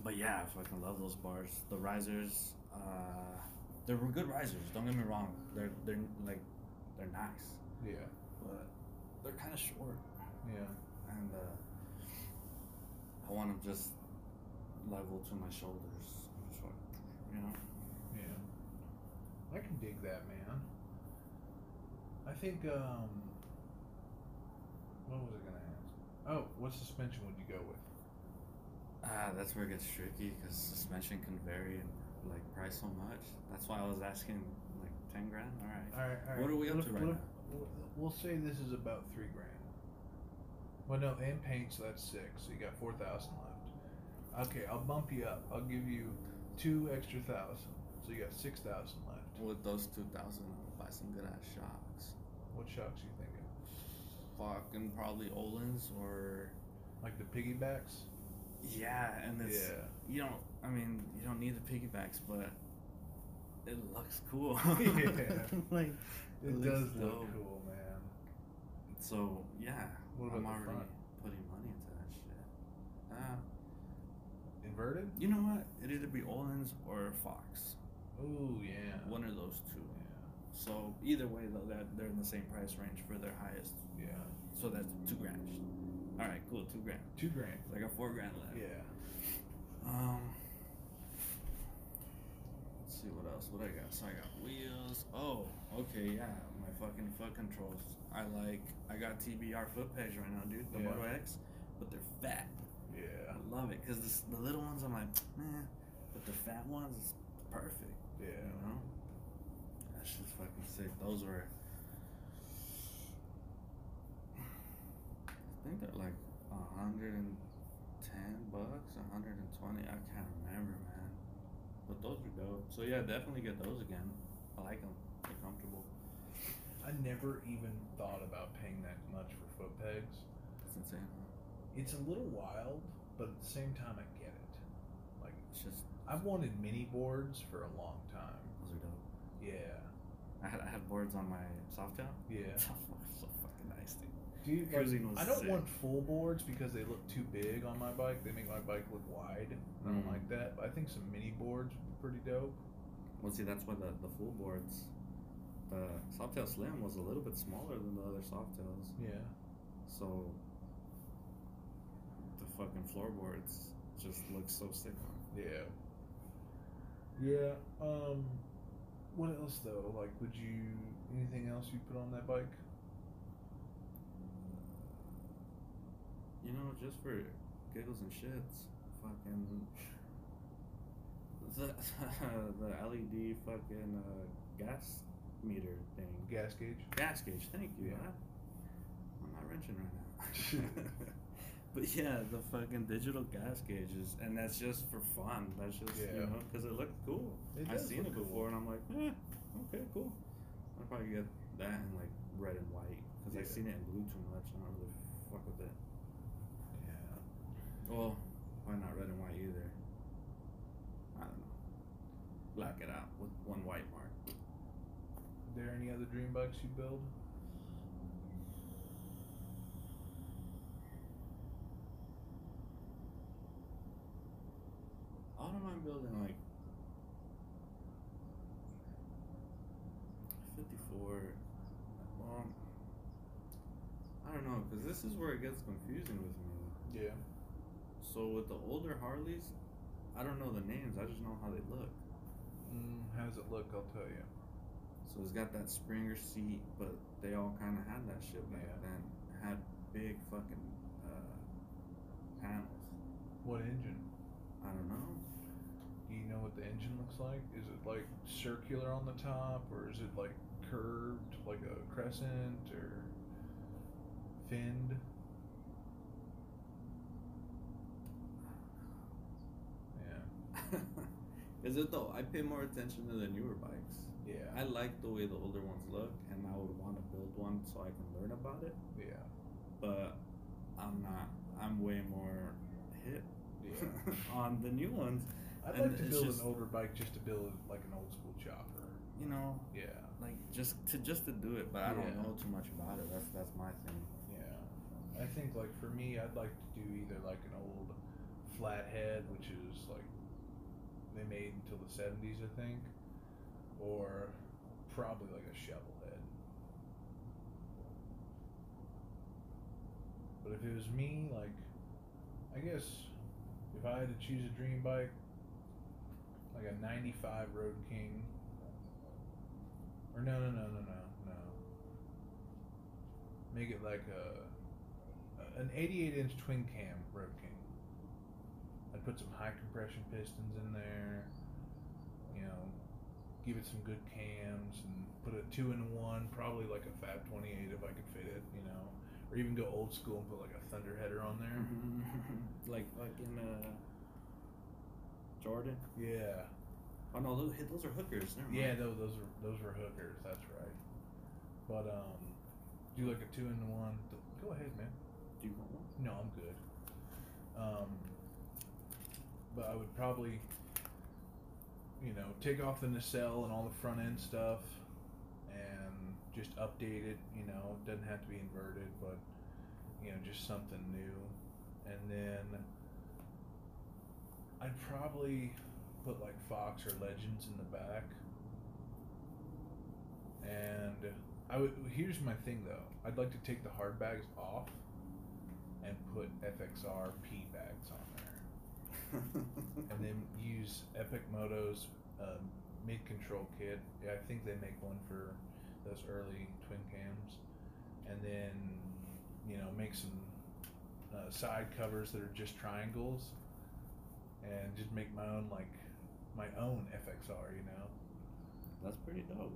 But yeah, I fucking love those bars. The risers, uh, they're good risers. Don't get me wrong. They're they're like they're nice, yeah, but they're kind of short. yeah. and uh, I want them just level to my shoulders. Just like, you know. Yeah. I can dig that, man. I think, um, what was I gonna ask? Oh, what suspension would you go with? Ah, that's where it gets tricky because suspension can vary in like price so much. That's why I was asking like ten grand. All right. All right, all right. What are we up to right what now? We'll- We'll say this is about three grand. Well, no, and paint, so that's six. So you got four thousand left. Okay, I'll bump you up. I'll give you two extra thousand. So you got six thousand left. With those two thousand, I'll buy some good ass shocks. What shocks you thinking? Fucking probably Öhlins or Like the piggybacks? yeah, and it's Yeah. you don't. I mean, you don't need the piggybacks, but it looks cool. Yeah. like It, looks does look dope. cool, man. So yeah, What I'm already front? putting money into that shit. Uh, Inverted? you know what? It'd either be Öhlins or Fox. Oh yeah. One of those two. Yeah. So either way, though, that they're in the same price range for their highest. Yeah. So that's two grand. All right, cool, two grand. Two grand. So I got four grand left. Yeah. Um. Let's see what else. What I got? So I got wheels. Oh, okay, yeah. My fucking foot controls. I like. I got TBR foot pegs right now, dude. The Yeah. Moto X, but they're fat. Yeah. I love it because the little ones I'm like, eh, but the fat ones is perfect. Yeah. You know, that shit's fucking sick. Those were, I think they're like a hundred and ten bucks, a hundred and twenty. I can't remember, man. But those are dope. So yeah, definitely get those again. I like them. Comfortable. I never even thought about paying that much for foot pegs. It's insane. It's a little wild, but at the same time, I get it. Like, It's just I've wanted mini boards for a long time. those are dope. Yeah. I had I had boards on my Softail. Yeah. so fucking nice, dude. Dude, like, I don't sick. want full boards because they look too big on my bike. They make my bike look wide. I don't Mm. like that. But I think some mini boards would be pretty dope. Well, see, that's why the, the full boards, the Softail Slim was a little bit smaller than the other Softails. Yeah. So, the fucking floorboards just look so sick on Yeah. Yeah. Um. What else though? Like, would you anything else you put on that bike? You know, just for giggles and shits, fucking the the LED fucking uh, gas meter thing. Gas gauge. Gas gauge. Thank you. Yeah. I'm not wrenching right now. but yeah, the fucking digital gas gauges, and that's just for fun. That's just Yeah. you know because it looked cool. It I've seen it cool. before, and I'm like, eh, okay, cool. I'll probably get that in like red and white because Yeah. I've seen it in blue too much. I don't really fuck with it. Yeah. Well, why not red and white either? I don't know. Black it out with one white mark. Are there any other dream bikes you build? I don't mind building like 54. Well, I don't know, because this is where it gets confusing with me. Yeah. So with the older Harleys, I don't know the names, I just know how they look. Mm, how does it look? I'll tell you. So it's got that Springer seat, but they all kind of had that shit back Yeah. then. Had big fucking uh, panels. What engine? I don't know. Do you know what the engine looks like? Is it like circular on the top, or is it like curved, like a crescent, or finned? Yeah. Is it though? I pay more attention to the newer bikes. Yeah. I like the way the older ones look, and I would want to build one so I can learn about it. yeah. But I'm not. I'm way more hit Yeah. on the new ones. I'd And like to build just- an older bike just to build like an old school chopper. You know, Yeah. like just to just to do it. But I Yeah. don't know too much about it. That's that's my thing. Yeah. I think like for me, I'd like to do either like an old flathead, which is like they made until the seventies, I think, or probably like a shovel head. But if it was me, like, I guess if I had to choose a dream bike, like a '95 Road King, or no, no, no, no, no, no. Make it like a an 88 inch twin cam Road King. I'd put some high compression pistons in there. You know, give it some good cams and put a two in one, probably like a Fab 28 if I could fit it. You know, or even go old school and put like a Thunder header on there. like fucking uh, Jordan. Yeah, Oh no, those, those are hookers. Yeah, those those are those were hookers. That's right. But um, do like a two in one. Go ahead, man. Do you want one? No, I'm good. Um, but I would probably, you know, take off the nacelle and all the front end stuff, and just update it. You know, it doesn't have to be inverted, but you know, just something new. And then I'd probably put like Fox or Legends in the back. And I would. Here's my thing though. I'd like to take the hard bags off and put FXR P bags on there, and then use Epic Moto's um, mid control kit. Yeah, I think they make one for those early twin cams, and then you know make some uh, side covers that are just triangles, and just make my own like my own FXR. You know. That's pretty dope.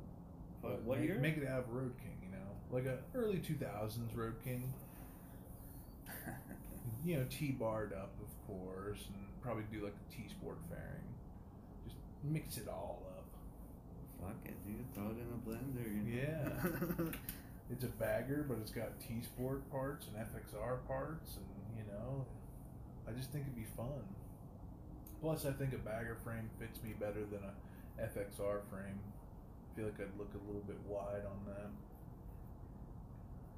But What, what make, year? Make it out of Road King, you know, like a early two thousands Road King. You know, T barred up, of course, and probably do like a T Sport fairing. Just mix it all up. Fuck it, dude. Throw it in a blender. You know? Yeah. It's a bagger, but it's got T Sport parts and FXR parts, and you know, I just think it'd be fun. Plus, I think a bagger frame fits me better than a FXR frame. I feel like I'd look a little bit wide on that.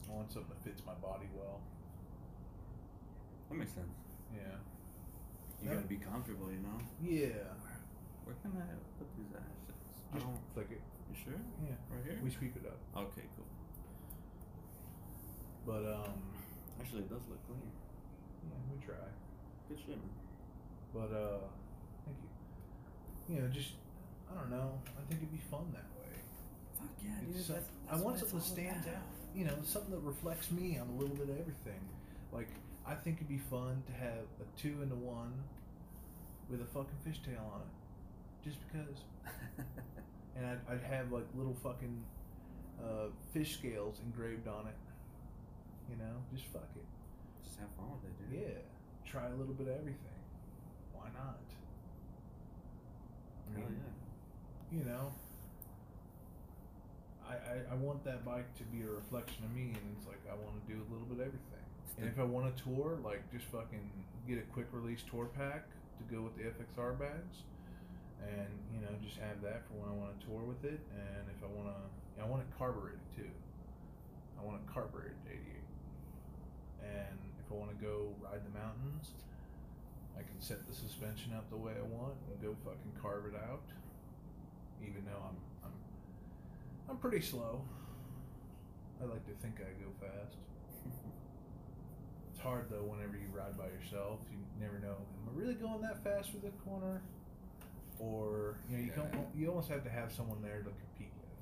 I want something that fits my body well. that makes sense. Yeah. You Yeah. gotta be comfortable, you know. Yeah. Where can I put these ashes? I Just don't. flick it. You sure? Yeah. Right here. We sweep it up. Okay, cool. But um, Actually, it does look clean. yeah, we try. Good shit, man. But uh, thank you. You know, just I don't know. I think it'd be fun that way. Fuck yeah, dude. It's, uh, That's, I want what it's something that all stands out. You know, something that reflects me on a little bit of everything. Like I think it'd be fun to have a two into one with a fucking fishtail on it, just because. and I'd, I'd have like little fucking uh, fish scales engraved on it. You know, just fuck it. Just have fun with it, dude. Yeah, try a little bit of everything. Why not? I Hell mean, yeah. you know, I, I, I want that bike to be a reflection of me, and it's like I want to do a little bit of everything. And if I want to tour, like just fucking get a quick release tour pack to go with the FXR bags, and you know just have that for when I want to tour with it. And if I want to, I want it carbureted too. I want it carbureted 88. And if I want to go ride the mountains, I can set the suspension up the way I want and go fucking carve it out. Even though I'm I'm I'm pretty slow. I like to think I go fast. It's hard though whenever you ride by yourself. You never know. Am I really going that fast for the corner? Or you know, you Yeah. don't. You almost have to have someone there to compete with.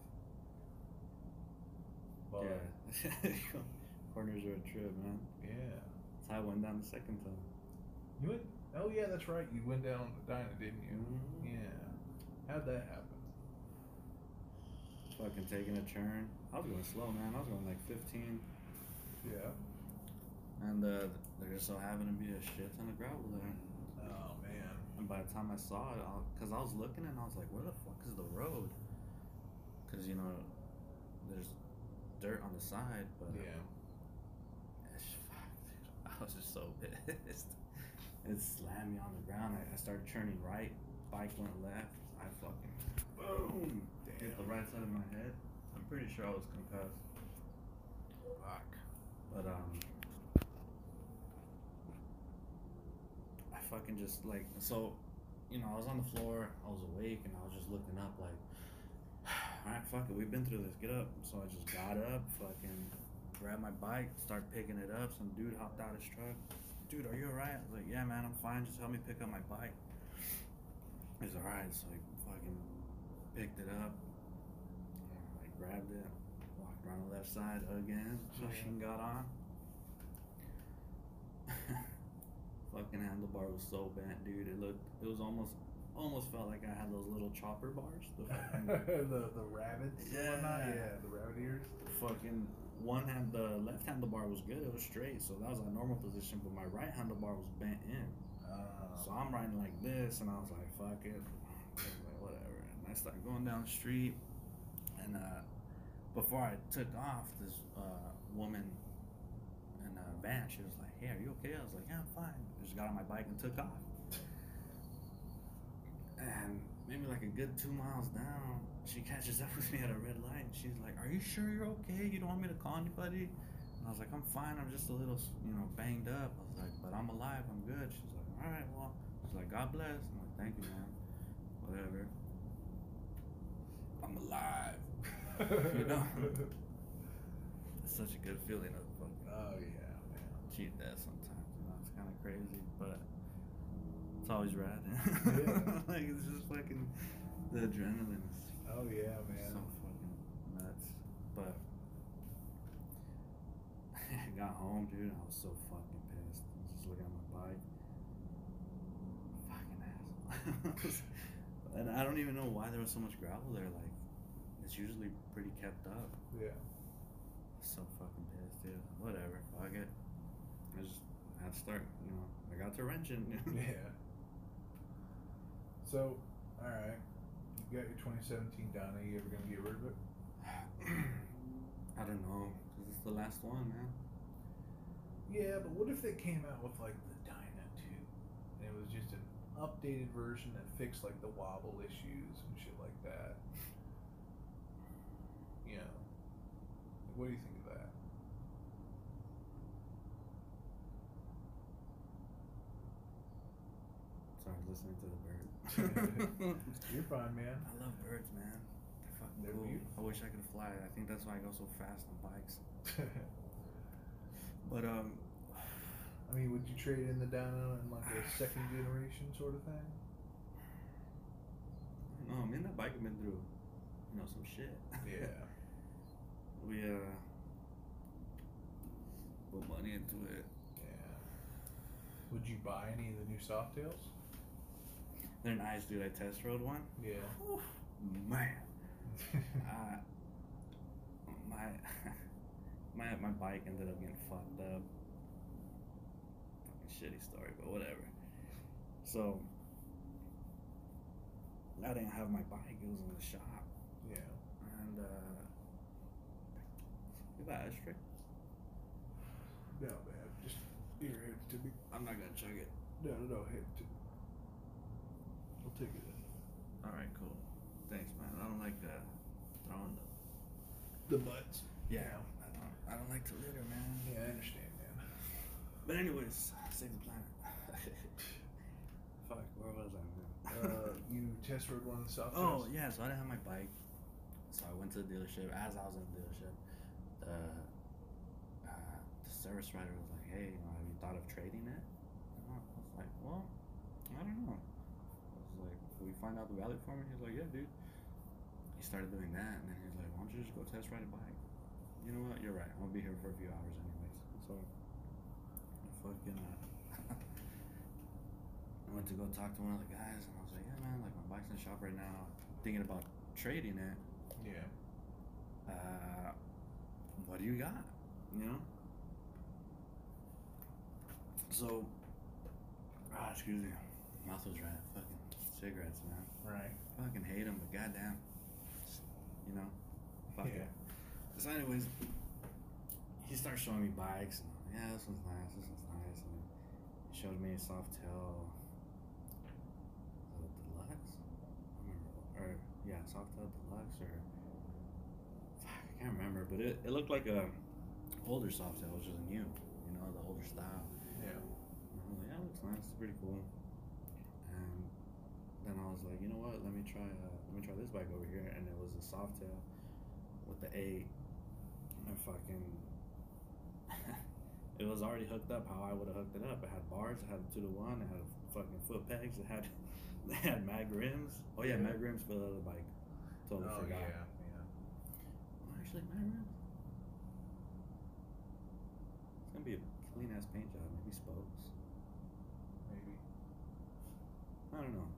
But yeah. Corners are a trip, man. yeah. That's how I went down the second time. You went. Oh yeah, that's right. You went down the Dyna, didn't you? Mhm. Yeah. How'd that happen? Fucking taking a turn. I was going slow, man. I was going like 15. Yeah. And uh, there just so happened to be a shit ton of gravel there. Oh man. And by the time I saw it, because I was looking and I was like, where the fuck is the road? Because, you know, there's dirt on the side, but. Yeah. It's, fuck, dude. I was just so pissed. It slammed me on the ground. I, I started turning right. Bike went left. I fucking. Boom! Hit the right side of my head. I'm pretty sure I was concussed. Fuck. But um, fucking just like so, you know, I was on the floor, I was awake, and I was just looking up like, all right, fuck it, we've been through this, get up. So I just got up, fucking grabbed my bike, start picking it up. Some dude hopped out his truck. Dude, are you alright? I was like, yeah, man, I'm fine. Just help me pick up my bike. He's alright, so he fucking picked it up. I grabbed it, walked around the left side again, fucking got on. fucking handlebar was so bent, dude. It looked, it was almost, almost felt like I had those little chopper bars. The fucking, the the rabbits. Yeah. Yeah, the rabbit ears. fucking one hand, the left handlebar was good. It was straight, so that was a normal position. But my right handlebar was bent in. Uh, So I'm riding like this, and I was like, fuck it. Like, whatever. And I started going down the street, and uh, before I took off, this uh, woman in a van, she was like, hey, are you okay? I was like, yeah, I'm fine. I just got on my bike and took off. And maybe like a good two miles down, she catches up with me at a red light, and she's like, are you sure you're okay? You don't want me to call anybody? And I was like, I'm fine. I'm just a little, you know, banged up. I was like, but I'm alive. I'm good. She's like, all right, well, she's like, God bless. I'm like, thank you, man. Whatever. I'm alive. You know? It's such a good feeling of fucking oh yeah, man. cheat death sometimes. You know, it's kind of crazy, but it's always rad. Yeah. like it's just fucking the adrenaline is Oh yeah, man. so fucking nuts. But I got home, dude. I was so fucking pissed. I was just looking at my bike. Fucking asshole. and I don't even know why there was so much gravel there. Like, it's usually pretty kept up. Yeah. So fucking pissed, dude. Whatever. Fuck it. I just had to start, you know. I got. Yeah. So, all right, you got your 2017 Dyna. You ever gonna get rid of it? I don't know. 'cause it's the last one, man. Yeah, but what if they came out with like the Dyna 2 and it was just an updated version that fixed like the wobble issues and shit like that? You know, what do you think of that? Sorry, listening to the bird. You're fine, man. I love birds, man. They're fucking They're cool. beautiful. I wish I could fly. I think that's why I go so fast on bikes. But um, I mean, would you trade in the Dyna in like a second generation sort of thing? no, me and that bike have been through, you know, some shit. Yeah. we uh put money into it. Yeah. Would you buy any of the new Softails? They're nice, dude. I test rode one. Yeah. Man, uh, my my my bike ended up getting fucked up. Fucking shitty story, but whatever. So I didn't have my bike; it was in the shop, yeah. and uh, you got ashtray? No, man. Just here, hand to me. I'm not gonna chug it. No, no, no. It to take it. All right, cool. Thanks, man. I don't like uh, throwing the. The butts. Yeah, I don't. I don't like to litter, man. Yeah, I understand, man. But anyways, save the planet. Fuck, where was I? Man? Uh, you test rode one of the soft Oh yeah, so I didn't have my bike, so I went to the dealership. As I was in the dealership, the uh, the service writer was like, "Hey, you know, have you thought of trading it?" And I was like, "Well, I don't know." I was like, "Can we find out the value for me?" He's like, "Yeah, dude." He started doing that, and then he was like, "Why don't you just go test ride a bike?" You know what? You're right. I'll be here for a few hours anyways. So, I fucking. Uh, I went to go talk to one of the guys, and I was like, "Yeah, man, like my bike's in the shop right now. Thinking about trading it. Yeah. Uh, what do you got? You know." So, ah, excuse me, mouth was dry. Fucking cigarettes, man. Right. Fucking hate them, but goddamn, you know, fuck Yeah. it. So, anyways, he starts showing me bikes, and yeah, this one's nice, this one's nice, and he showed me a Softail Deluxe. I remember, or yeah, Softail Deluxe, or I can't remember, but it, it looked like a older Softail, which is new, you know, the older style. Yeah. And I was like, yeah, it looks nice. It's pretty cool. Then I was like, you know what? Let me try. Uh, let me try this bike over here. And it was a Softail with the eight. And fucking. it was already hooked up how I would have hooked it up. It had bars. It had a two to one. It had fucking foot pegs. It had. They had mag rims. Oh yeah, Yeah. mag rims for the other bike. Totally oh forgot. yeah. Yeah. Oh, actually, mag rims. It's gonna be a clean ass paint job. Maybe spokes. Maybe. I don't know.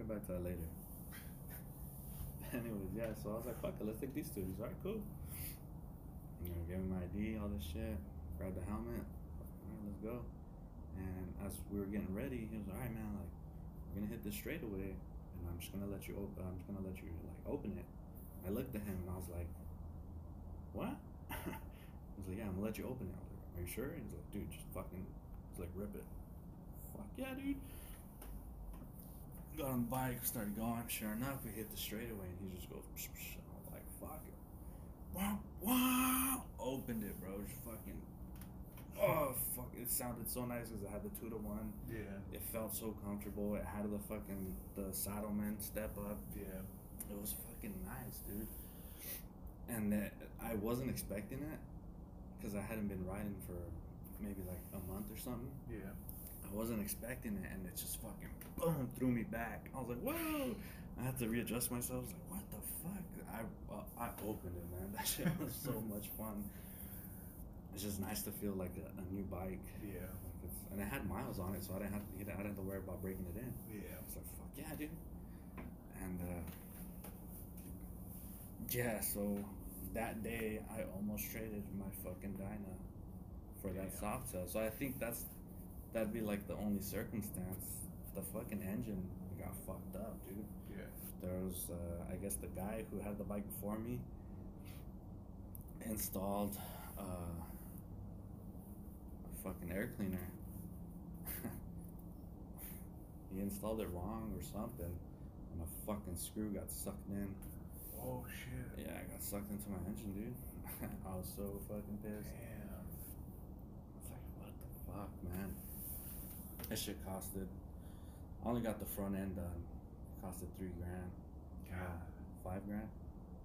Get back to that later. Anyways, yeah, so I was like, fuck it, let's take these two. He's all right, cool. You know, gave him my ID, all this shit, grabbed the helmet. All right, let's go. And as we were getting ready, he was like, all right, man, like, we're gonna hit this straight away, and I'm just gonna let you open. I'm just gonna let you like open it. I looked at him and I was like, what? I was like, yeah, I'm gonna let you open it. I was like, are you sure? And He's like, dude, just fucking, he's like, rip it. Fuck yeah, dude got on the bike, started going. Sure enough, we hit the straightaway, and he just goes. Psh, psh. I was like, "Fuck it!" Wow, wow! Opened it, bro. Just fucking. Oh fuck! It sounded so nice because it had the two to one. Yeah. It felt so comfortable. It had the fucking the Saddlemen step up. Yeah. It was fucking nice, dude. And that I wasn't expecting it because I hadn't been riding for maybe like a month or something. Yeah. I wasn't expecting it, and it just fucking boom threw me back. I was like, "Whoa!" I had to readjust myself. I was like, "What the fuck?" I uh, I opened it, man. That shit was so much fun. It's just nice to feel like a, a new bike. Yeah. Like it's, and it had miles on it, so I didn't have to, I didn't have to worry about breaking it in. Yeah. I was like, "Fuck yeah, dude!" And uh, yeah, so that day I almost traded my fucking Dyna for that Softail. So I think that's that'd be like the only circumstance. The fucking engine got fucked up, dude. Yeah. There was, uh, I guess, the guy who had the bike before me installed uh, a fucking air cleaner. he installed it wrong or something, and a fucking screw got sucked in. Oh shit. Yeah, I got sucked into my engine, dude. I was so fucking pissed. Damn. It's like, what the fuck, man? That shit costed. I only got the front end done. It costed three grand. God. Five grand?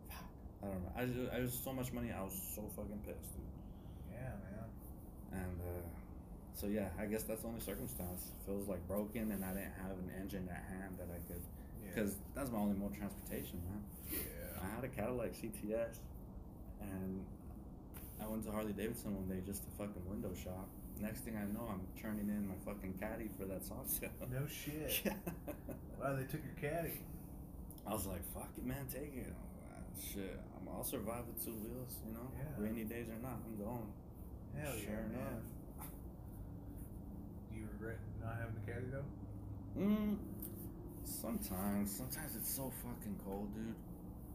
Fuck. I don't know. I just, I was so much money. I was so fucking pissed, dude. Yeah, man. And uh, so yeah, I guess that's the only circumstance. Feels like broken and I didn't have an engine at hand that I could, Yeah. because that's my only mode of transportation, man. yeah. I had a Cadillac CTS, and I went to Harley Davidson one day just to fucking window shop. Next thing I know, I'm turning in my fucking caddy for that soft. No shit. Yeah. Wow, they took your caddy. I was like, "Fuck it, man, take it." shit, I'm, I'll survive with two wheels. You know, Yeah. rainy days or not, I'm going. Hell sure yeah, enough. Do you regret not having the caddy though? Mm, sometimes, sometimes it's so fucking cold, dude.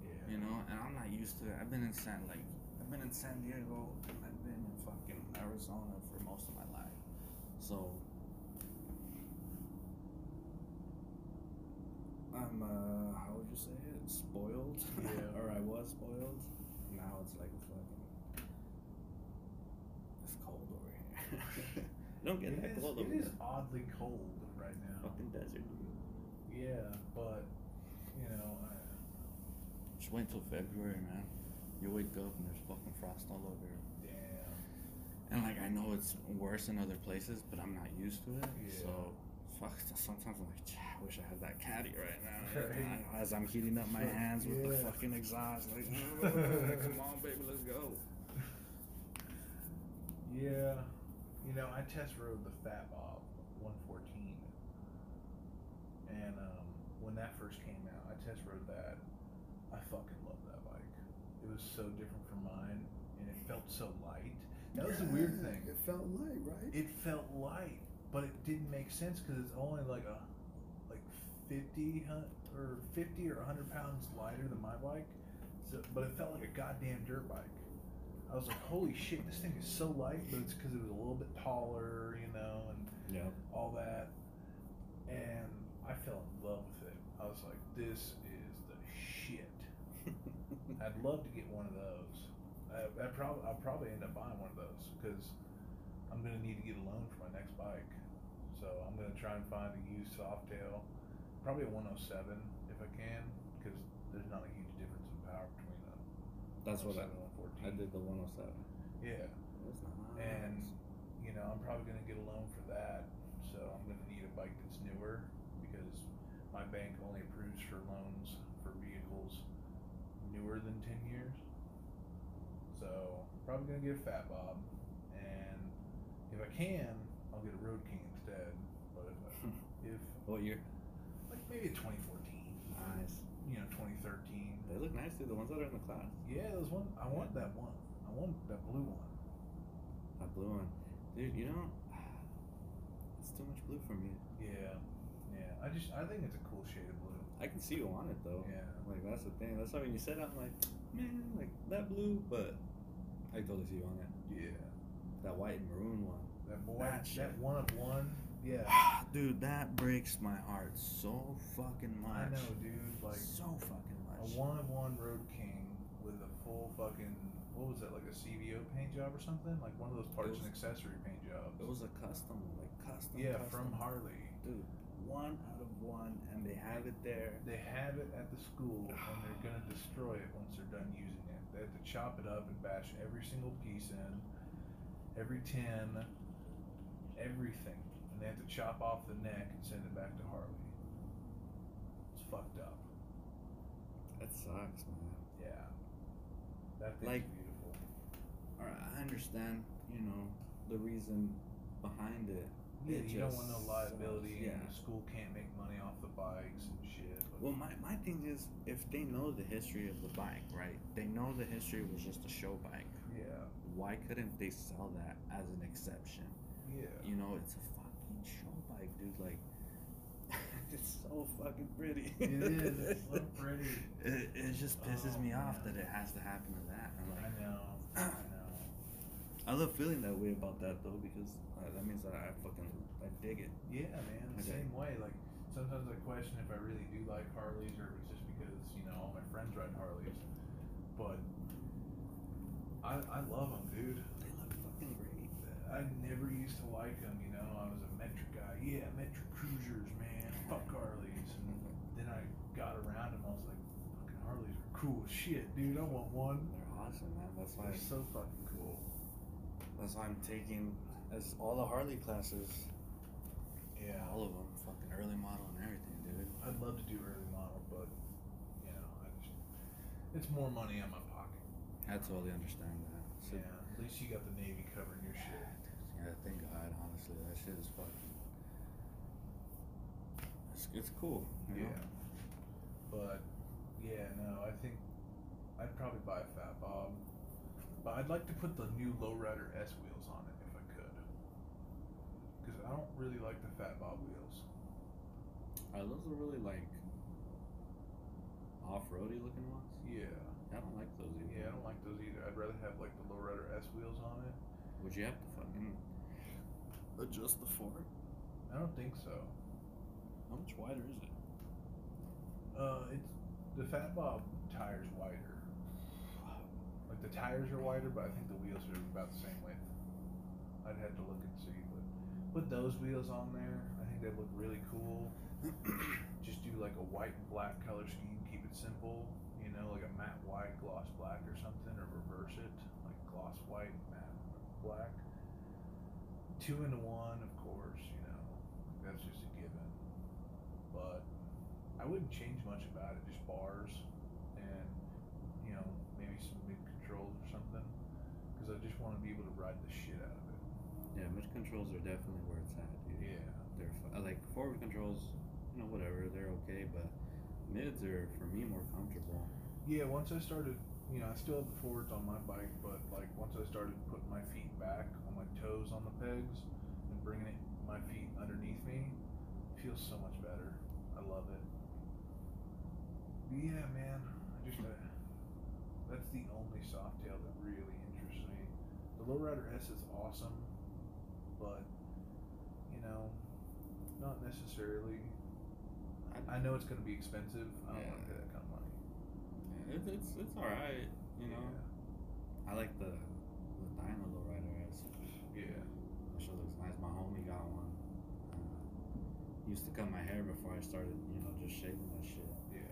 Yeah. You know, and I'm not used to it. I've been in San like I've been in San Diego and I've been in fucking Arizona most of my life. So I'm uh how would you say it? Spoiled. Yeah. or I was spoiled. Now it's like fucking it's cold over here. Don't get It that is- cold over is there. oddly cold right now. Fucking desert. Yeah, but you know, I, Just wait till February, man. You wake up and there's fucking frost all over. damn. And like I know it's worse in other places, but I'm not used to it. Yeah. So fuck. Sometimes I'm like, I wish I had that caddy right now. Right. As I'm heating up my hands with the fucking exhaust, like, come on, baby, let's go. Yeah, you know, I test rode the Fat Bob 114, and um, when that first came out, I test rode that. I fucking love that bike. It was so different from mine, and it felt so light. That was the weird thing. It felt light, right? It felt light, but it didn't make sense because it's only like a like 50 or 50 or 100 pounds lighter than my bike. So, but it felt like a goddamn dirt bike. I was like, holy shit, this thing is so light, but it's because it was a little bit taller, you know, and Yeah. all that. And I fell in love with it. I was like, this is the shit. I'd love to get one of those. I, I probably I'll probably end up buying one of those because I'm gonna need to get a loan for my next bike. So I'm gonna try and find a used Softail, probably a 107 if I can, because there's not a huge difference in power between a That's what I, 107 and 114. I did the 107. Yeah, That's nice. and you know I'm probably gonna get a loan for that. So I'm gonna need a bike that's newer because my bank only approves for loans for vehicles newer than 10 probably gonna get a Fat Bob, and if I can, I'll get a Road King instead. But if I, if what year? like maybe a 2014, Nice. you know 2013. They look nice, dude. The ones that are in the class. Yeah, there's one. I want that one. I want that blue one. That blue one, dude. You know, it's too much blue for me. Yeah, yeah. I just I think it's a cool shade of blue. I can see you on it though. Yeah. Like that's the thing. That's why when you said I'm like, man, like that blue, but I totally see you on it. Yeah. That white and maroon one. That boy, That that, one of one. Yeah. Dude, that breaks my heart so fucking much. I know, dude. Like so fucking much. a one of one Road King with a full fucking what was that like a CVO paint job or something? Like one of those parts was- and accessory paint jobs. It was a custom, like custom. yeah, custom. from Harley. Dude, one out of one, and they have it there. They have it at the school and they're gonna destroy it once they're done using it. They had to chop it up and bash every single piece in, every tin, everything. And they had to chop off the neck and send it back to Harley. It's fucked up. That sucks, man. Yeah. That thing's Like- beautiful. All right, I understand. You know the reason behind it. Yeah, It you don't want no liability. sucks, and Yeah. the school can't make money off the bikes and shit. Well, my, my thing is, if they know the history of the bike, right? They know the history was just a show bike. yeah, Why couldn't they sell that as an exception? yeah. You know, it's a fucking show bike, dude. Like, it's so fucking pretty. It is. It's so pretty. It, it just pisses Oh, me off man. that it has to happen to that. I'm I know. I know. I love feeling that way about that though because uh, that means that I fucking I dig it. Yeah, man. The Okay. same way. Like sometimes I question if I really do like Harleys or if it's just because you know all my friends ride Harleys. But I I love them, dude. They look fucking great. I never used to like them. You know, I was a metric guy. Yeah, metric cruisers, man. Fuck Harleys. And then I got around and I was like, fucking Harleys are cool as shit, dude. I want one. They're awesome, man. That's why They're so fucking cool. that's why I'm taking as all the Harley classes, Yeah. all of them, fucking early model and everything, dude. I'd love to do early model, but you know, I just it's more money in my pocket. I totally understand that. So, yeah. At least you got the Navy covering your shit. Yeah, thank God. Honestly, that shit is fucking. It's, it's cool. Yeah. Know? But yeah, no, I think I'd probably buy a Fat Bob, but I'd like to put the new Lowrider S wheels on it if I could, because I don't really like the Fat Bob wheels. Are those the really like off-roady looking ones? Yeah, I don't like those either. yeah, I don't like those either. I'd rather have like the Lowrider S wheels on it. Would you have to fucking adjust the fork? I don't think so. How much wider is it? Uh, it's the Fat Bob tires wider. Like the tires are wider, but I think the wheels are about the same width. I'd have to look and see, but put those wheels on there. I think they look really cool. Just do like a white and black color scheme. Keep it simple. You know, like a matte white, gloss black, or something, or reverse it, like gloss white, matte black. Two into one, of course. You know, that's just a given. But I wouldn't change much about it. Just bars and you know maybe some mid controls or something. Because I just want to be able to ride the shit out of it. Yeah, mid controls are definitely where it's at, dude. Yeah. They're uh, like forward controls, know, whatever. They're okay, but mids are for me more comfortable. Yeah. Once I started, you know, I still have the forwards on my bike, but like once I started putting my feet back on my toes on the pegs and bringing it my feet underneath me, feels so much better. I love it. Yeah, man. I just uh, that's the only Softail that really interests me. The Lowrider S is awesome, but you know, not necessarily. I know it's going to be expensive. I don't want to pay that kind of money. Yeah, it, it's it's all right, you know. I like the the Dyna Lowrider S. Yeah. That shit looks nice. My homie got one. Uh, used to cut my hair before I started, you know, just shaving that shit. Yeah.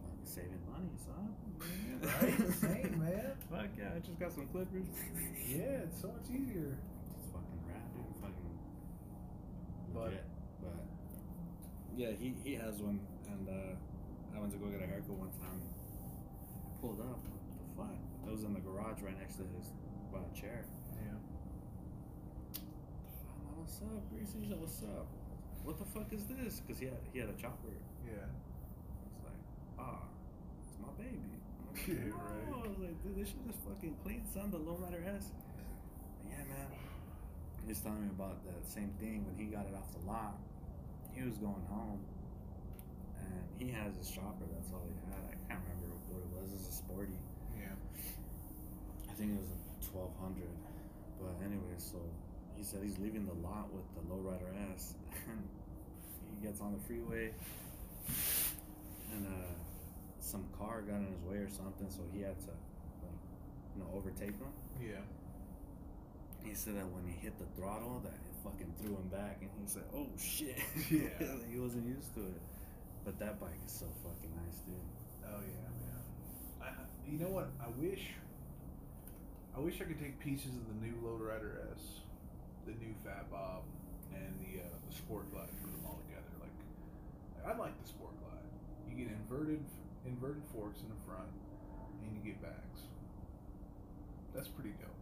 Fucking saving money, son. Right? Same, man. Fuck yeah, I just got some clippers. Yeah, it's so much easier. It's fucking rad, dude. Fucking But- legit. But yeah, he he has one, and uh, I went to go get a haircut one time. I pulled up. What the fuck? It was in the garage right next to his uh, chair. Yeah. What's up, Greasy? What's up? What the fuck is this? Because he had he had a chopper. Yeah. It's like, ah, it's my baby. I'm like, Yeah, right. I was like, dude, this shit is fucking clean, son. The lowrider S. Yeah, man. He's telling me about that same thing when he got it off the lot. He was going home, and he has his chopper. That's all he had. I can't remember what it was. It was a sporty. Yeah. I think it was a twelve hundred. But anyway, so he said he's leaving the lot with the lowrider S, and he gets on the freeway, and uh, some car got in his way or something, so he had to, like, you know, overtake him. Yeah. He said that when he hit the throttle, that it fucking threw him back, and he said, "Oh shit!" Yeah. he wasn't used to it. But that bike is so fucking nice, dude. Oh yeah, man. I, you know what? I wish. I wish I could take pieces of the new Lowrider S, the new Fat Bob, and the uh, the Sport Glide, and put them all together. Like, I like the Sport Glide. You get inverted inverted forks in the front, and you get bags. That's pretty dope.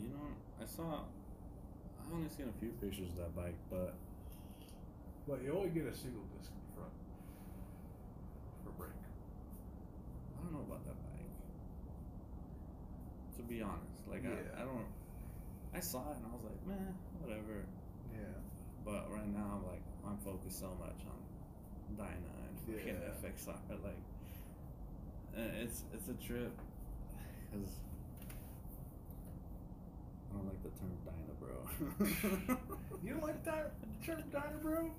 You know, I saw. I only seen a few pictures of that bike, but But you only get a single disc in front for brake. I don't know about that bike. To be honest, like Yeah. I, I don't. I saw it and I was like, man, whatever. Yeah. But right now, I'm like, I'm focused so much on Dyna and Yeah. FXR. Like, uh, it's it's a trip, cause I don't like the term Dyna, bro. You don't like that term Dyna, bro?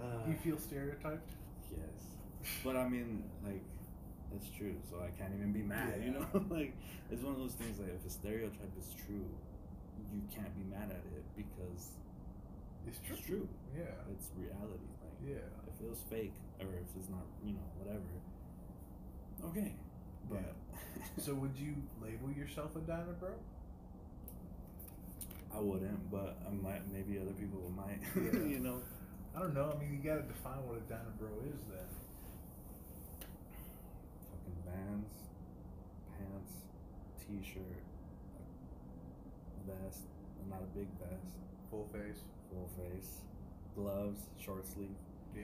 Uh, You feel stereotyped? Yes. But I mean, like, it's true, so I can't even be mad, you know? like, it's one of those things, like, if a stereotype is true, you can't be mad at it because It's true. it's true. Yeah. It's reality. Like, Yeah. if it was fake, or if it's not, you know, whatever, okay. But, So would you label yourself a Dyna, bro? I wouldn't, but I might, maybe other people might, Yeah. you know? I don't know. I mean, you gotta define what a Dyna bro is then. Fucking vans, pants, t-shirt, vest, not a big vest, Full face. full face, gloves, short sleeve. Yeah.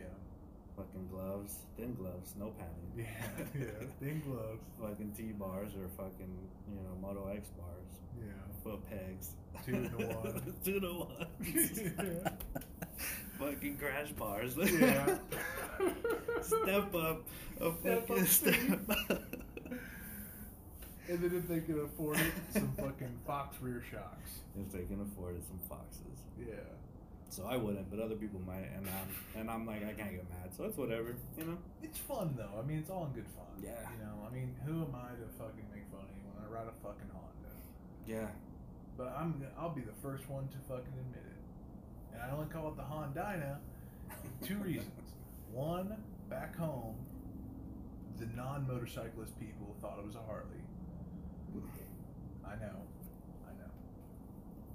Fucking gloves, thin gloves, no padding. Yeah, yeah. Thin gloves. fucking T bars or fucking you know Moto X bars, Yeah. foot pegs. Two to one. Two to one. Yeah. fucking crash bars. Yeah. step up. A Step fucking up, step up. And then if they can afford it, some fucking Fox rear shocks. if they can afford it, some foxes. Yeah. So I wouldn't, but other people might, and I'm and I'm like I can't get mad, so it's whatever, you know. It's fun though. I mean, it's all in good fun. Yeah. You know, I mean, who am I to fucking make fun of when I ride a fucking Honda? Yeah. But I'm I'll be the first one to fucking admit it. And I only call it the Honda two reasons. One, back home, the non-motorcyclist people thought it was a Harley. I know.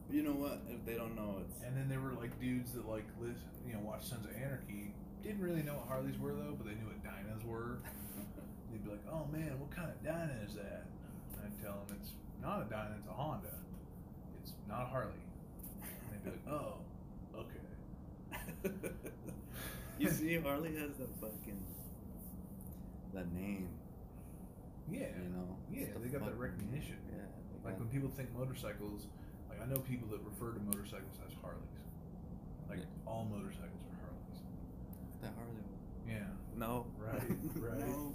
You know what? If they don't know, it's And then there were like dudes that like you know, watch Sons of Anarchy. Didn't really know what Harleys were though, but they knew what Dynas were. They'd be like, "Oh man, what kind of Dyna is that?" And I'd tell them it's not a Dyna, it's a Honda. It's not a Harley. And they'd be like, "Oh, okay." you see, Harley has the fucking that name. Yeah. You know. Yeah, the they got that recognition. Yeah. Like when people think motorcycles, I know people that refer to motorcycles as Harleys. Like Yeah. all motorcycles are Harleys. The Harley. Yeah. No. Right, right. no.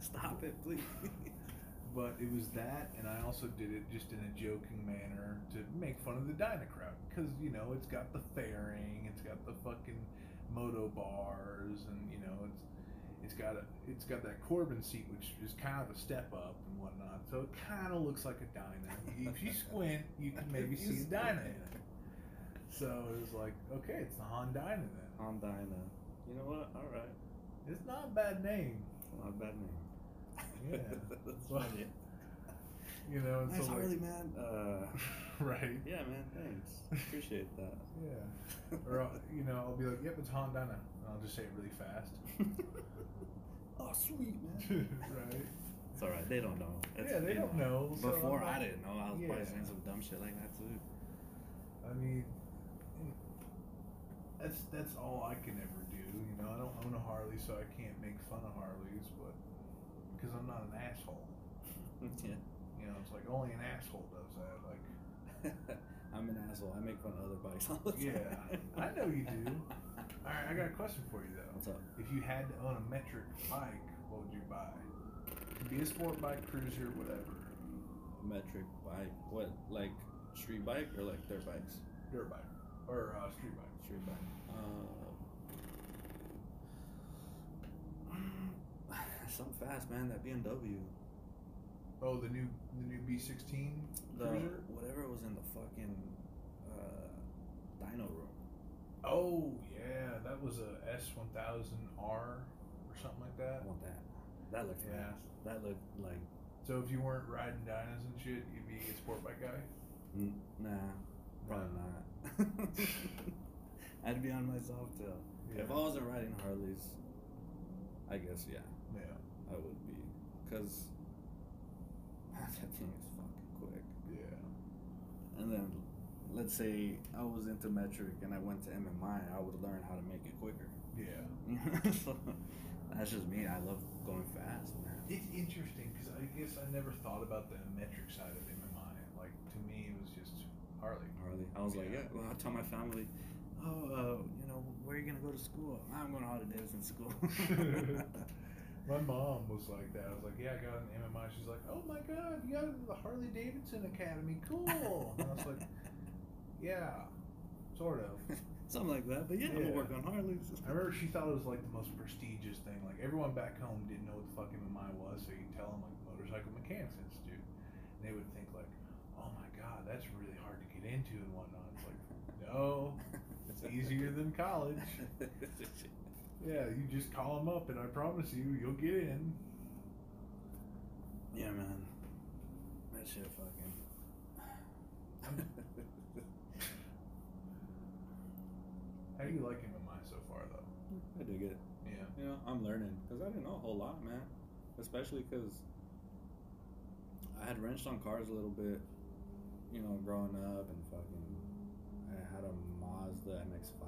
Stop it, please. But it was that, and I also did it just in a joking manner to make fun of the Dyna crowd. Because, you know, it's got the fairing, it's got the fucking moto bars, and, you know, it's it's got a it's got that Corbin seat, which is kind of a step up and whatnot. So it kind of looks like a Dyna. if you squint, you can maybe see a Dyna in it. So it was like, okay, it's the Honda then. Dyna. You know what? All right. It's not a bad name, It's not a bad name. Yeah. That's funny. you know. And Nice so like- man. Uh, right. yeah, man. Thanks. Appreciate that. Yeah. Or I'll, you know, I'll be like, "Yep, it's Honda," and I'll just say it really fast. Oh, sweet, man. right. It's alright. They don't know. It's, Yeah, they don't know, so Before I'm I didn't know. I was probably Yeah. saying some dumb shit like that too. I mean, that's that's all I can ever do. You know, I don't own a Harley, so I can't make fun of Harleys, but because I'm not an asshole. yeah. You know, it's like only an asshole does that. Like, I'm an asshole. I make fun of other bikes all the time. Yeah, I know you do. All right, I got a question for you though. What's up? If you had to own a metric bike, what would you buy? Could be a sport bike, cruiser, whatever. Metric bike. What? Like street bike or like dirt bikes? Dirt bike or uh, street bike. Street bike. Uh, something fast, man. That BMW. Oh, the new the new B16 The cruiser. whatever was in the fucking uh, dyno room. Oh yeah, that was a S1000R or something like I that. want that. That looked Yeah. fast. That looked like So if you weren't riding dynas and shit, you'd be a sport bike guy. nah, probably not. I'd be on my Softail. If I wasn't riding Harleys, I guess yeah, Yeah, I would be, cause that thing is fucking quick. yeah. And then, let's say I was into metric and I went to MMI, I would learn how to make it quicker. Yeah. so, that's just me. I love going fast, man. It's interesting because I guess I never thought about the metric side of MMI. Like to me, it was just Harley. Harley. I was like, Yeah. yeah. Well, I tell my family, oh, uh, you know, where are you gonna go to school? I'm going to Harley Davidson school. My mom was like that. I was like, yeah, I got an MMI. She's like, oh my god, you got the Harley Davidson Academy. Cool. and I was like, yeah, sort of. Something like that. But yeah, Yeah. we'll work on Harleys. I remember she thought it was like the most prestigious thing. Like everyone back home didn't know what the fuck MMI was, so you tell them like Motorcycle Mechanics Institute, and they would think like, oh my god, that's really hard to get into and whatnot. It's like, no, it's easier than college. Yeah, you just call them up, and I promise you, you'll get in. yeah, man. That shit fucking. How do you like MMI so far, though? I dig it. Yeah. You know, I'm learning because I didn't know a whole lot, man. Especially because I had wrenched on cars a little bit, you know, growing up and fucking. I had a Mazda MX-5.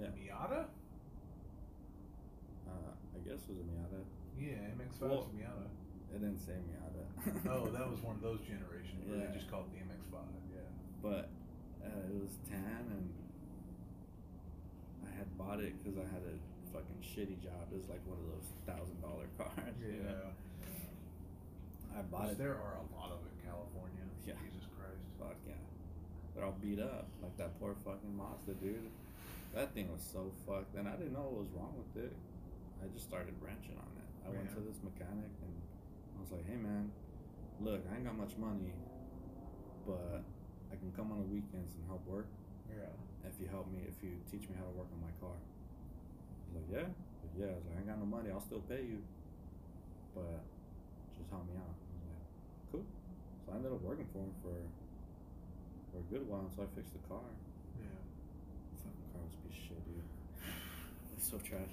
Yeah. Miata? Uh, I guess it was a Miata. Yeah, MX5's Well- a Miata. It didn't say Miata. Oh, that was one of those generations where Yeah. they just called it the MX5. Yeah. But uh, it was tan, and I had bought it because I had a fucking shitty job. It was like one of those thousand dollar cars. you know? I bought it. there are a lot of in California. Yeah. Jesus Christ. Fuck yeah. They're all beat up. Like that poor fucking Mazda, dude. That thing was so fucked. And I didn't know what was wrong with it. I just started wrenching on it. I went to this mechanic and I was like, hey man, look, I ain't got much money, but I can come on the weekends and help work Yeah. if you help me, if you teach me how to work on my car. I was like, yeah? Like, yeah. I was like, I ain't got no money. I'll still pay you. But just help me out. I was like, cool. So I ended up working for him for for a good while until I fixed the car. Yeah. Fucking car was a piece of shit, dude. It's so trash.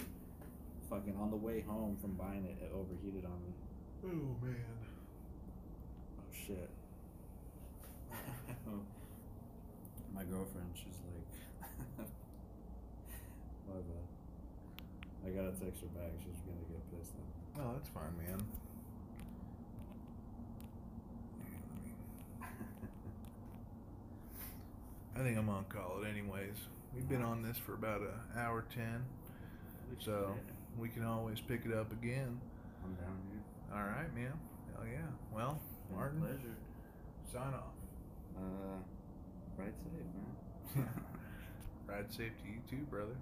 Fucking on the way home from buying it, it overheated on me. Oh man. Oh shit. My girlfriend, she's like, my bad. I gotta text her back. She's gonna get pissed now. Oh, that's fine, man. I think I'm gonna call it anyways. We've been on this for about an hour ten, so we can always pick it up again. I'm down here. All right, man. Hell yeah. Well, Martin, pleasure. sign off. Uh, ride safe, man. Ride safe to you too, brother.